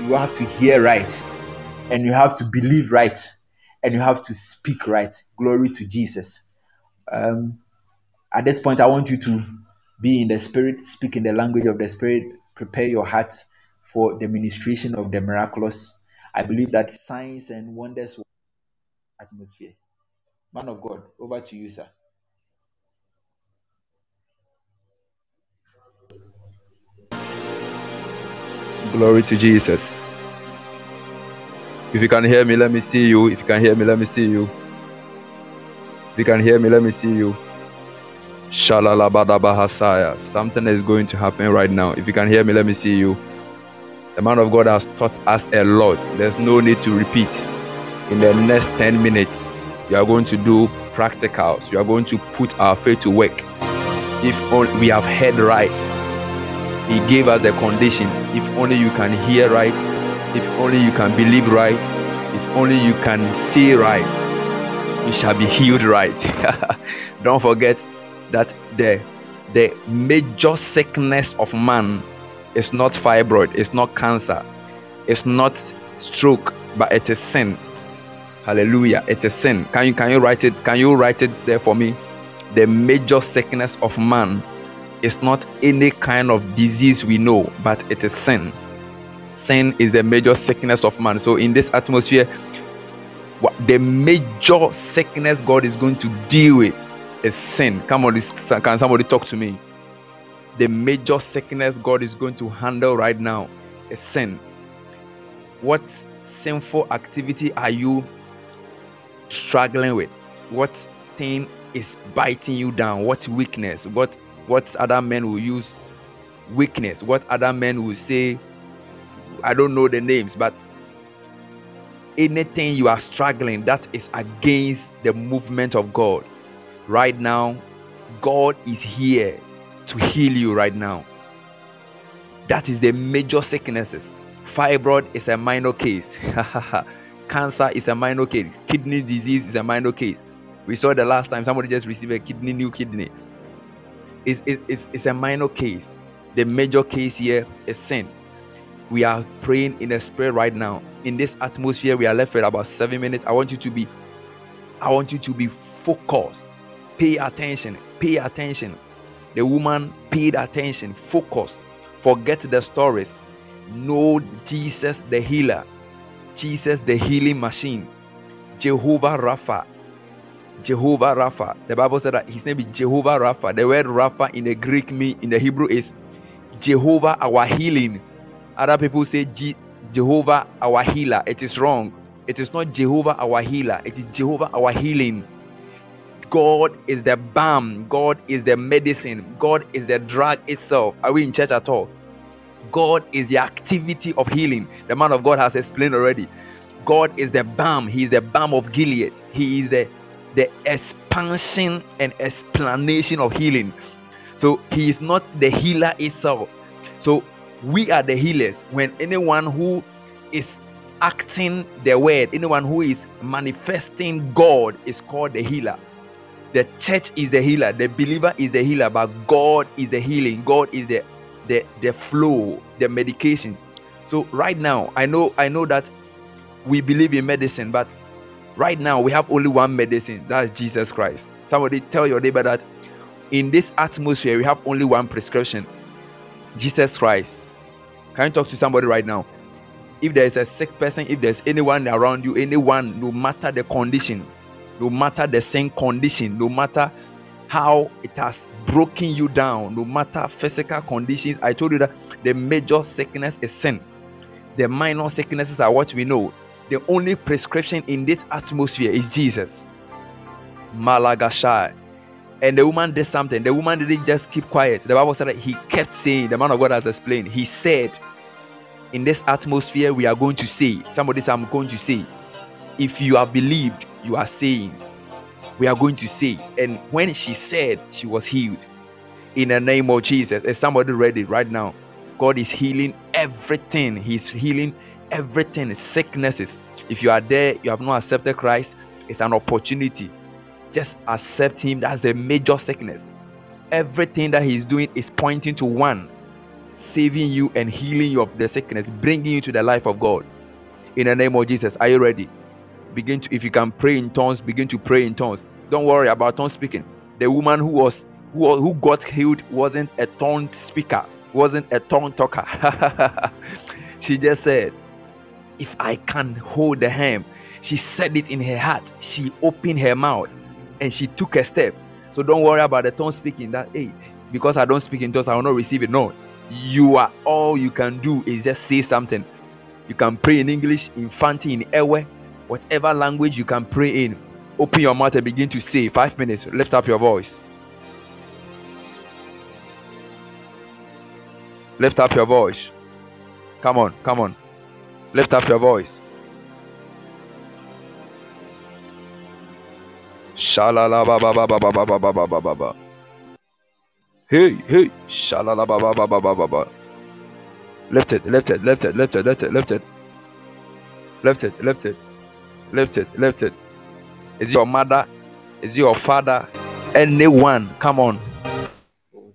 You have to hear right. And you have to believe right. And you have to speak right. Glory to Jesus. Um, at this point, I want you to be in the spirit, speak in the language of the spirit, prepare your heart for the ministration of the miraculous. I believe that signs and wonders atmosphere. Man of God, over to you, sir. Glory to Jesus. If you can hear me, let me see you. If you can hear me, let me see you. If you can hear me, let me see you. Shalalabadabahasaya. Something is going to happen right now. If you can hear me, let me see you. The man of God has taught us a lot. There's no need to repeat. In the next 10 minutes, you are going to do practicals. You are going to put our faith to work. If we have heard right, He gave us the condition. If only you can hear right, if only you can believe right, if only you can see right, you shall be healed right. Don't forget that the the major sickness of man is not fibroid, it's not cancer, it's not stroke, but it is sin. Hallelujah. It is a sin. Can you can you write it? Can you write it there for me? The major sickness of man is not any kind of disease we know, but it is sin. Sin is the major sickness of man. So in this atmosphere, the major sickness God is going to deal with is sin. Come on, can somebody talk to me? The major sickness God is going to handle right now is sin. What sinful activity are you struggling with? What thing is biting you down? What weakness? What what other men will use weakness? What other men will say? I don't know the names, but anything you are struggling that is against the movement of God right now, God is here to heal you right now. That is the major sicknesses. Fibroid is a minor case. Cancer is a minor case. Kidney disease is a minor case. We saw the last time somebody just received a kidney, new kidney. It's, it's, it's a minor case. The major case here is sin. We are praying in the spirit right now. In this atmosphere, we are left with about seven minutes. I want you to be, I want you to be focused. Pay attention. Pay attention. The woman paid attention, focus, forget the stories. Know Jesus the healer, Jesus the healing machine, Jehovah Rapha. Jehovah Rapha. The Bible said that his name is Jehovah Rapha. The word Rapha in the Greek me in the Hebrew is Jehovah our healing. Other people say Jehovah our healer. It is wrong. It is not Jehovah our healer. It is Jehovah our healing. God is the balm, God is the medicine, God is the drug itself. Are we in church at all? God is the activity of healing. The man of God has explained already. God is the balm, He is the balm of Gilead, He is the, the expansion and explanation of healing. So He is not the healer itself. So we are the healers. When anyone who is acting the word, anyone who is manifesting God is called the healer. The church is the healer, the believer is the healer, but God is the healing. God is the the the flow, the medication. So right now, I know I know that we believe in medicine, but right now we have only one medicine. That's Jesus Christ. Somebody tell your neighbor that in this atmosphere we have only one prescription. Jesus Christ. Can you talk to somebody right now? If there is a sick person, if there's anyone around you, anyone, no matter the condition, no matter the same condition, no matter how it has broken you down, no matter physical conditions. I told you that the major sickness is sin. The minor sicknesses are what we know. The only prescription in this atmosphere is Jesus. Malagashai. And the woman did something. The woman didn't just keep quiet. The Bible said that he kept saying, the man of God has explained. He said, In this atmosphere, we are going to say, somebody said, I'm going to say, if you are believed, you are saying, we are going to say. And when she said, she was healed. In the name of Jesus. Is somebody ready right now? God is healing everything. He's healing everything, is sicknesses. If you are there, you have not accepted Christ, it's an opportunity. Just accept Him. That's the major sickness. Everything that He's doing is pointing to one saving you and healing you of the sickness, bringing you to the life of God. In the name of Jesus, are you ready? Begin to, if you can pray in tongues, begin to pray in tongues. Don't worry about tongue speaking. The woman who was who, who got healed wasn't a tongue speaker, wasn't a tongue talker. she just said, If I can hold the hem, she said it in her heart. She opened her mouth and she took a step. So don't worry about the tongue speaking that, hey, because I don't speak in tongues, I will not receive it. No, you are all you can do is just say something. You can pray in English, in Fanti, in Ewe, whatever language you can pray in. Open your mouth and begin to say. Five minutes. Lift up your voice. Lift up your voice. Come on, come on. Lift up your voice. Shalala ba ba ba ba ba ba. Hey, hey, shalala ba ba ba ba. Lift it, lift it, lift it, lift it, lift it, lift it. Lift it, lift it, lift it, lift it. Is it your mother? Is it your father? Anyone? Come on. Oh,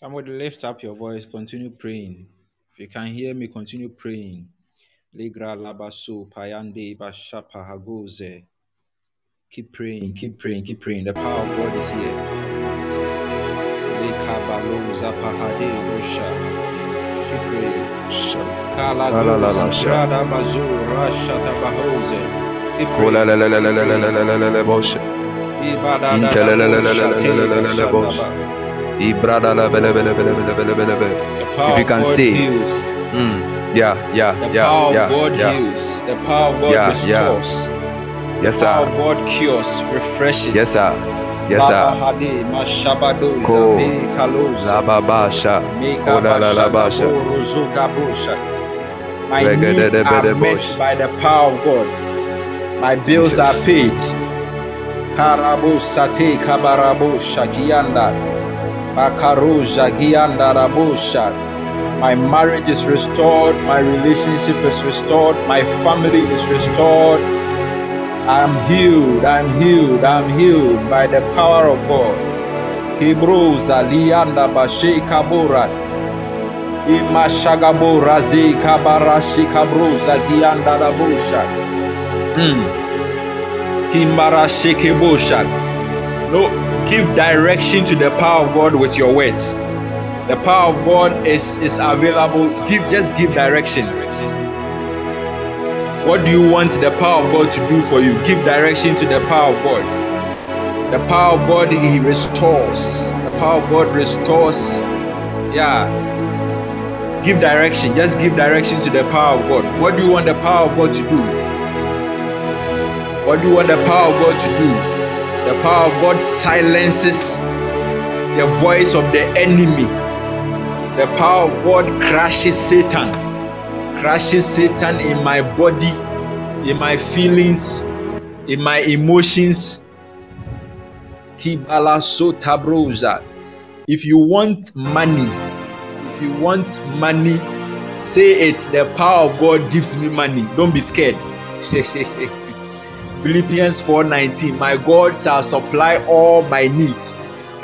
Somebody lift up your voice, continue praying. If you can hear me, continue praying. Ligra labaso payande bashapa hagoze. Keep praying, keep praying, keep praying. The power of God is here. Lekabaloza pahade rosha. Keep praying. Kala La, la, la, la, gozi sha. grada bazo rasha tabahoze. Keep Oh, la, praying. la, la, la, la, la, la, la, la, la, la, bosh. Ibada da Inte, la, la, la, la, la, la, la, la, la, if you can see, mm, yeah, yeah, the yeah, power yeah, of God yeah. heals. The power of God yeah, restores. Yeah. Yes, sir. The power of God cures, refreshes. Yes, sir. Yes, sir. Ko lababasha, kola labasha. My needs are met by the power of God. My bills Jesus. are paid. Karabo sate kabarabo shakianda. Bakaroja gianda rabosha. My marriage is restored. My relationship is restored. My family is restored. I'm healed. I'm healed. I'm healed by the power of God. Kibroza lianda bashe gianda rabosha. Mm. No, give direction to the power of God with your words. The power of God is, is available. Give just give direction. What do you want the power of God to do for you? Give direction to the power of God. The power of God He restores. The power of God restores. Yeah. Give direction. Just give direction to the power of God. What do you want the power of God to do? What do you want the power of God to do? The power of God silences the voice of the enemy. The power of God crashes Satan. Crashes Satan in my body, in my feelings, in my emotions. Kibala sotabroza. If you want money, if you want money, say it. The power of God gives me money. Don't be scared. Philippians 4:19 My God shall supply all my needs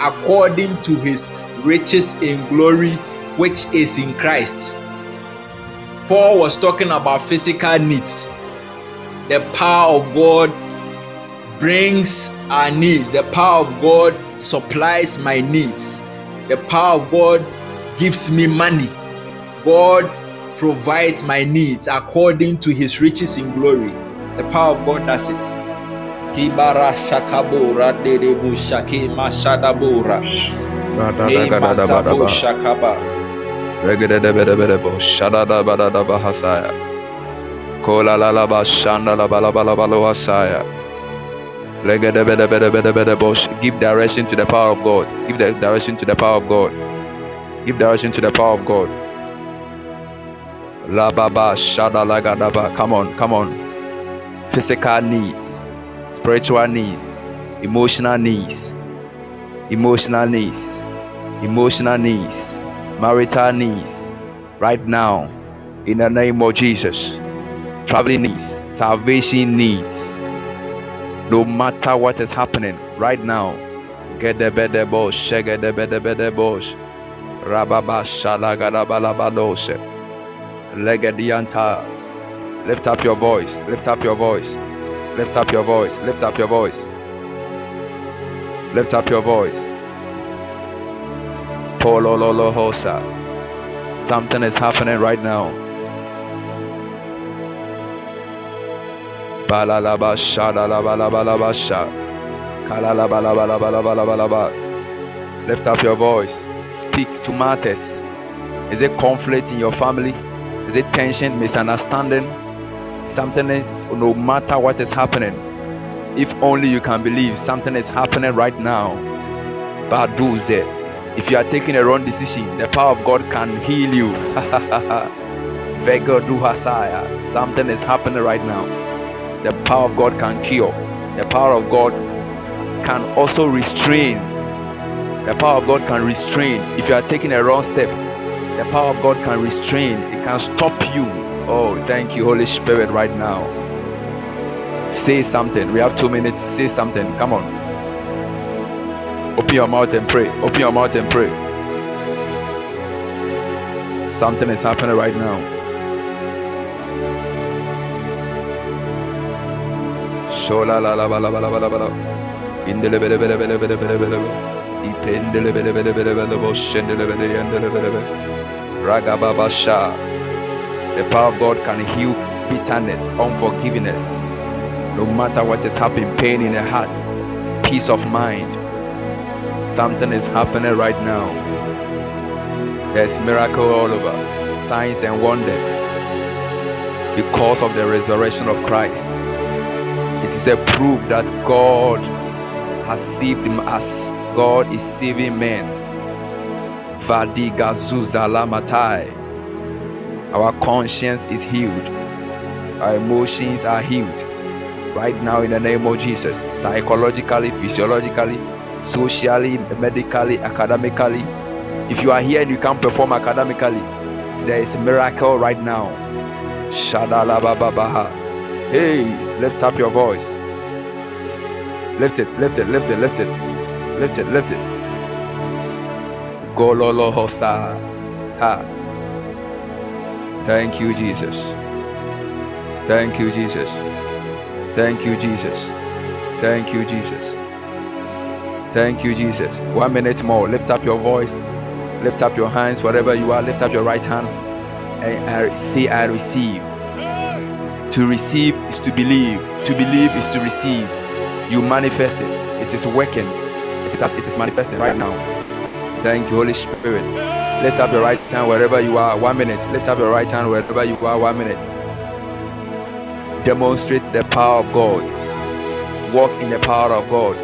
according to his riches in glory which is in Christ. Paul was talking about physical needs. The power of God brings our needs. The power of God supplies my needs. The power of God gives me money. God provides my needs according to his riches in glory. The power of God does it. Kibara shakabora derebu shake mashadabora. Hey masabo shakaba. Regedebedebedebo shadadabadadabahasaya. Kolalalaba shandalabalabalabalohasaya. Legedebedebedebedebedebo. Give direction to the power of God. Give the direction to the power of God. Give direction to the power of God. La baba shadalagadaba. Come on, come on. Physical needs, spiritual needs, emotional needs, emotional needs, emotional needs, marital needs. Right now, in the name of Jesus, traveling needs, salvation needs. No matter what is happening right now, get the better bosh, shake the better better bosh. Rababa shalagadabalabadose. Legedianta. Lift up your voice. Lift up your voice. Lift up your voice. Lift up your voice. Lift up your voice. Polololo hosa. Something is happening right now. Lift up your voice. Speak to matters. Is it conflict in your family? Is it tension, misunderstanding? Something is, no matter what is happening, if only you can believe something is happening right now. Baduze. If you are taking a wrong decision, the power of God can heal you. Vega du hasaya. Something is happening right now. The power of God can cure. The power of God can also restrain. The power of God can restrain. If you are taking a wrong step, the power of God can restrain. It can stop you. Oh, thank you, Holy Spirit, right now. Say something. We have two minutes. Say something. Come on. Open your mouth and pray. Open your mouth and pray. Something is happening right now. Shola la la la la la la. Sha. The power of God can heal bitterness, unforgiveness. No matter what is happening, pain in the heart, peace of mind. Something is happening right now. There's miracle all over, signs and wonders. Because of the resurrection of Christ. It is a proof that God has saved him as God is saving men. Vadigazuzalamatai. Our conscience is healed. Our emotions are healed. right now in the name of Jesus. Psychologically, physiologically, socially, medically, academically. If you are here and you can't perform academically, there is a miracle right now. Shadalababaha. Hey, lift up your voice. Lift it, lift it, lift it, lift it, lift it, lift it. Gololo hosa. Ha. Thank you, Jesus. Thank you, Jesus. Thank you, Jesus. Thank you, Jesus. Thank you, Jesus. One minute more. Lift up your voice. Lift up your hands wherever you are. Lift up your right hand and say, I receive. To receive is to believe. To believe is to receive. You manifest it. It is working. It is, it is manifesting right now. Thank you, Holy Spirit. Lift up your right hand wherever you are. One minute. Lift up your right hand wherever you are. One minute. Demonstrate the power of God. Walk in the power of God.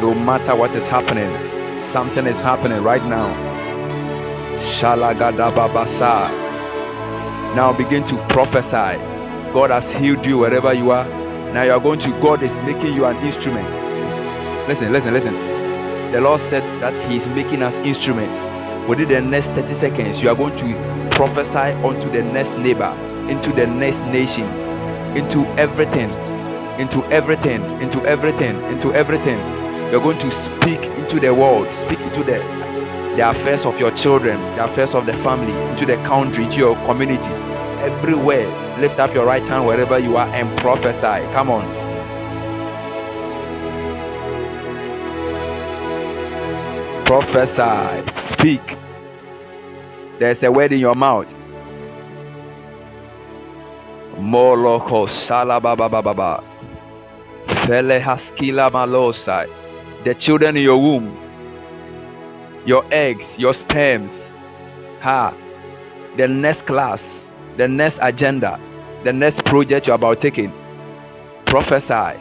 No matter what is happening, something is happening right now. Now begin to prophesy. God has healed you wherever you are. Now you are going to, God is making you an instrument. Listen, listen, listen. The Lord said that He is making us instrument. Within the next 30 seconds, you are going to prophesy onto the next neighbor, into the next nation, into everything, into everything, into everything, into everything. You're going to speak into the world, speak into the the affairs of your children, the affairs of the family, into the country, into your community, everywhere. Lift up your right hand wherever you are and prophesy. Come on. Prophesy. Speak. There's a word in your mouth. Moloko salabababa. Fele haskila malosai. The children in your womb your eggs, your sperms. Ha. The next class, the next agenda, the next project you're about taking. Prophesy.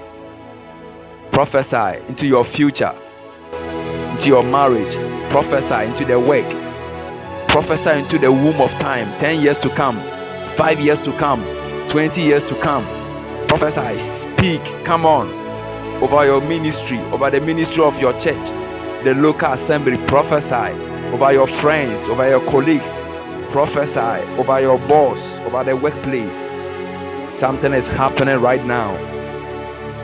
Prophesy into your future, into your marriage. Prophesy into the work. Prophesy into the womb of time. 10 years to come, 5 years to come, 20 years to come. Prophesy. Speak. Come on. Over your ministry, over the ministry of your church the local assembly, prophesy over your friends, over your colleagues, prophesy over your boss, over the workplace. Something is happening right now.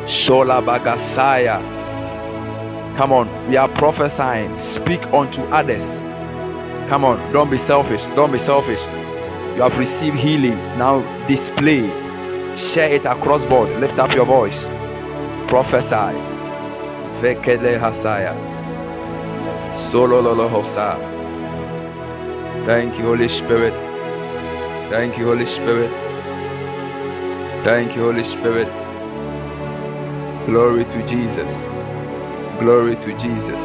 Shola Bagasaya. Come on, we are prophesying. Speak unto others. Come on, don't be selfish. Don't be selfish. You have received healing. Now display. Share it across board. Lift up your voice. Prophesy. Vekele Hasaya. Solo Lolo Hosa. Thank you, Holy Spirit. Thank you, Holy Spirit. Thank you, Holy Spirit. Glory to Jesus. Glory to Jesus.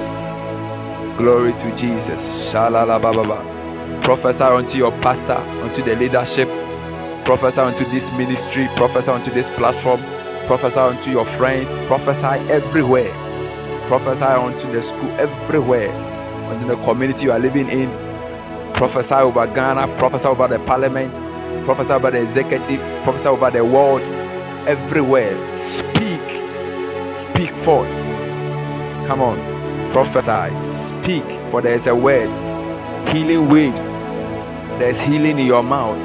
Glory to Jesus. Shalala Baba. Prophesy unto your pastor, unto the leadership. Prophesy unto this ministry. Prophesy unto this platform. Prophesy unto your friends. Prophesy everywhere prophesy unto the school everywhere, unto the community you are living in. Prophesy over Ghana, prophesy over the parliament, prophesy over the executive, prophesy over the world, everywhere. Speak, speak forth. Come on, prophesy, speak, for there is a word. Healing waves, there's healing in your mouth.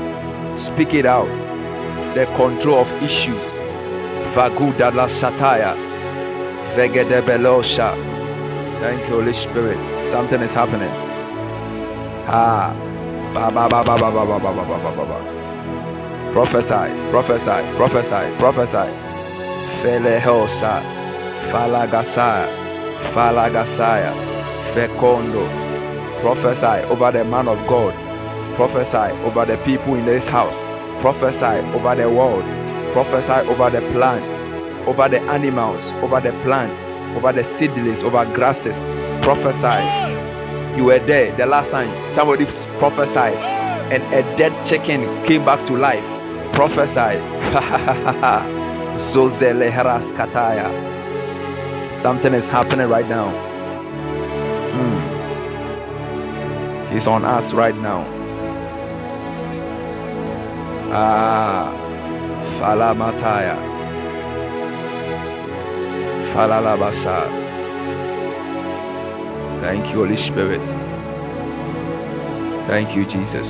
Speak it out. The control of issues. Vagudala Sataya. Vegedebelosha. Thank you, Holy Spirit. Something is happening. Ah. Ba ba ba ba ba ba ba ba ba ba ba ba. Prophesy, prophesy, prophesy, prophesy. Felehosa. Falagasaya. Falagasaya. Fecondo. Prophesy over the man of God. Prophesy over the people in this house. Prophesy over the world. Prophesy over the plants, over the animals, over the plants, over the seedlings, over grasses. Prophesy. You were there the last time somebody prophesied and a dead chicken came back to life. Prophesy. Prophesied. kataya. Something is happening right now. Mm. He's on us right now. Ah, Falamataya. Falalabasa. Thank you, Holy Spirit. Thank you, Jesus.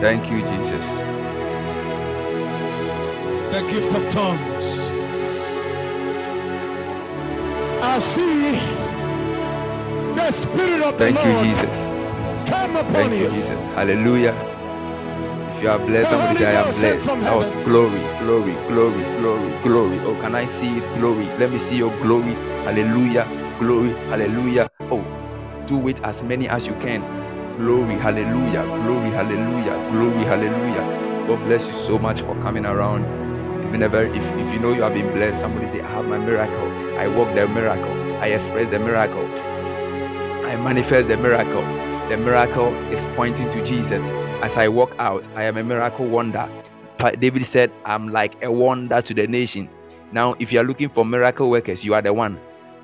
Thank you, Jesus. The gift of tongues. I see the Spirit of Thank the you, Lord Jesus. come upon Thank you. you, Jesus. Hallelujah. If you are blessed, somebody say, I am blessed. Shout, oh, glory, glory, glory, glory, glory. Oh, can I see it? Glory. Let me see your glory. Hallelujah. Glory. Hallelujah. Oh, do it as many as you can. Glory. Hallelujah. Glory. Hallelujah. Glory. Hallelujah. God bless you so much for coming around. It's been a very, if, if you know you have been blessed, somebody say, I have my miracle. I walk the miracle. I express the miracle. I manifest the miracle. The miracle is pointing to Jesus. As I walk out, I am a miracle wonder. Pa- David said, I'm like a wonder to the nation. Now, if you are looking for miracle workers, you are the one.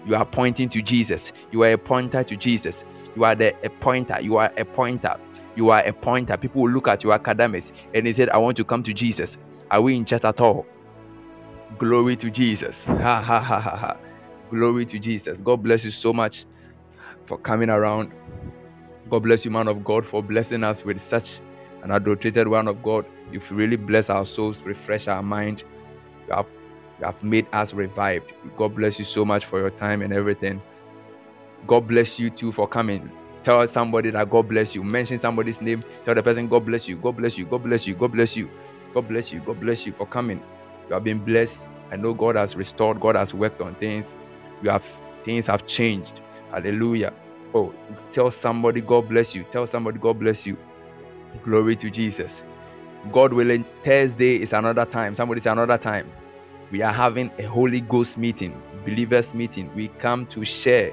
You are pointing to Jesus. You are a pointer to Jesus. You are the a pointer. You are a pointer. You are a pointer. People will look at your academics and they said, I want to come to Jesus. Are we in church at all? Glory to Jesus. Ha ha ha ha ha. Glory to Jesus. God bless you so much for coming around. God bless you, man of God, for blessing us with such an adulterated one of God. You've really blessed our souls, refresh our mind. You have, you have made us revived. God bless you so much for your time and everything. God bless you too for coming. Tell somebody that God bless you. Mention somebody's name. Tell the person, God bless you. God bless you. God bless you. God bless you. God bless you. God bless you God bless you for coming. You have been blessed. I know God has restored. God has worked on things. You have things have changed. Hallelujah. Oh, tell somebody, God bless you. Tell somebody, God bless you. Glory to Jesus. God willing, Thursday is another time. Somebody say another time. We are having a Holy Ghost meeting, believers meeting. We come to share,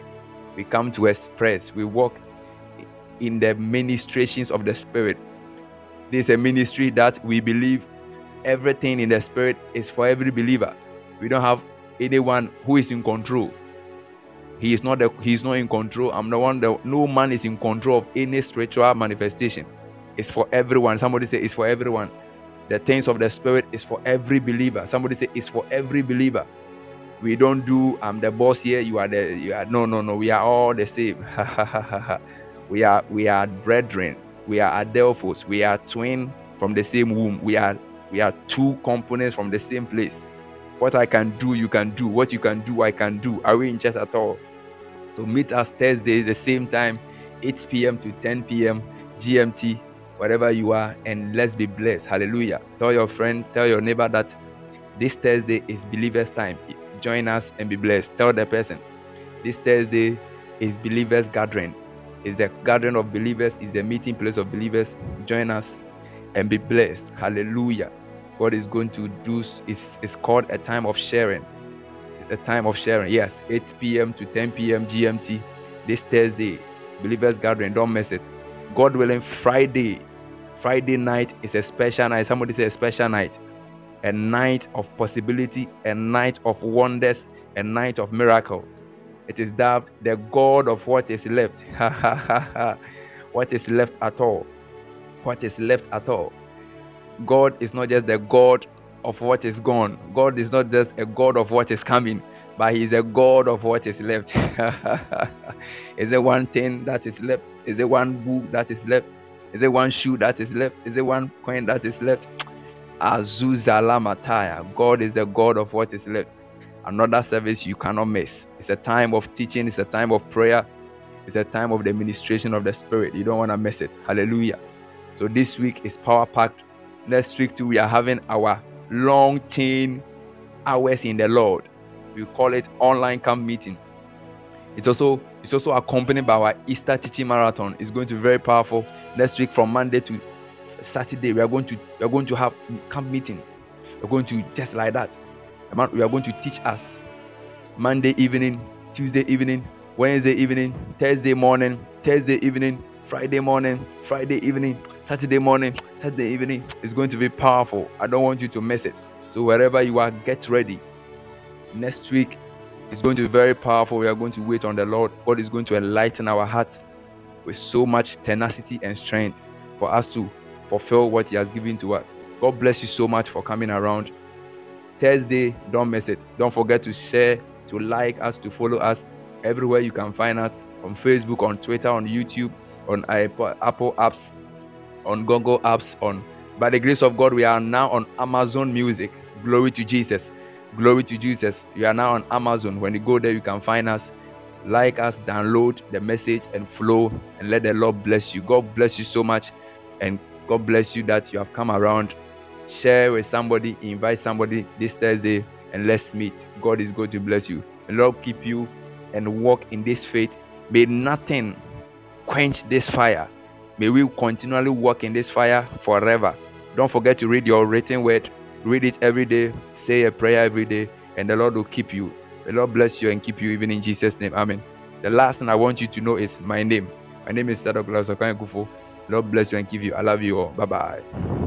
we come to express, we walk in the ministrations of the Spirit. This is a ministry that we believe everything in the Spirit is for every believer. We don't have anyone who is in control. He is not the, he is not in control. I'm the one that no man is in control of any spiritual manifestation. It's for everyone. Somebody say it's for everyone. The things of the spirit is for every believer. Somebody say it's for every believer. We don't do I'm the boss here, you are the you are no no no, we are all the same. we are we are brethren, we are adelphos, we are twin from the same womb. We are we are two components from the same place. What I can do, you can do. What you can do, I can do. Are we in church at all? So meet us Thursday, the same time, 8 p.m. to 10 p.m. GMT, wherever you are, and let's be blessed. Hallelujah. Tell your friend, tell your neighbor that this Thursday is believers' time. Join us and be blessed. Tell the person this Thursday is believers' gathering. Is the gathering of believers, is the meeting place of believers. Join us and be blessed. Hallelujah. God is going to do is is called a time of sharing a time of sharing. Yes, 8 p.m. to 10 p.m. GMT this Thursday. Believers gathering, don't miss it. God willing, Friday, Friday night is a special night. Somebody say a special night, a night of possibility, a night of wonders, a night of miracle. It is dubbed the God of what is left. what is left at all? What is left at all? God is not just the God of what is gone. God is not just a God of what is coming, but He is a God of what is left. is there one thing that is left? Is there one book that is left? Is there one shoe that is left? Is there one coin that is left? Azuzala Mataya. God is the God of what is left. Another service you cannot miss. It's a time of teaching, it's a time of prayer, it's a time of the ministration of the Spirit. You don't want to miss it. Hallelujah. So this week is power packed. Next week, too, we are having our long chain hours in the Lord. We call it online camp meeting. It's also it's also accompanied by our Easter teaching marathon. It's going to be very powerful. Next week from Monday to Saturday, we are going to we are going to have camp meeting. We're going to just like that. We are going to teach us Monday evening, Tuesday evening, Wednesday evening, Thursday morning, Thursday evening, Friday morning, Friday evening, Saturday morning, Saturday evening. It's going to be powerful. I don't want you to miss it. So wherever you are, get ready. Next week is going to be very powerful. We are going to wait on the Lord. God is going to enlighten our hearts with so much tenacity and strength for us to fulfill what He has given to us. God bless you so much for coming around. Thursday. Don't miss it. Don't forget to share, to like us, to follow us everywhere you can find us on Facebook, on Twitter, on YouTube, on Apple, apps, on Google apps, on by the grace of God, we are now on Amazon Music. Glory to Jesus. Glory to Jesus. You are now on Amazon. When you go there, you can find us. Like us, download the message and flow, and let the Lord bless you. God bless you so much, and God bless you that you have come around. Share with somebody, invite somebody this Thursday, and let's meet. God is going to bless you. The Lord keep you and walk in this faith. May nothing quench this fire. May we continually walk in this fire forever. Don't forget to read your written word. Read it every day. Say a prayer every day, and the Lord will keep you. The Lord bless you and keep you even in Jesus' name. Amen. The last thing I want you to know is my name. My name is Sadok Kufo. Lord bless you and keep you. I love you all. Bye bye.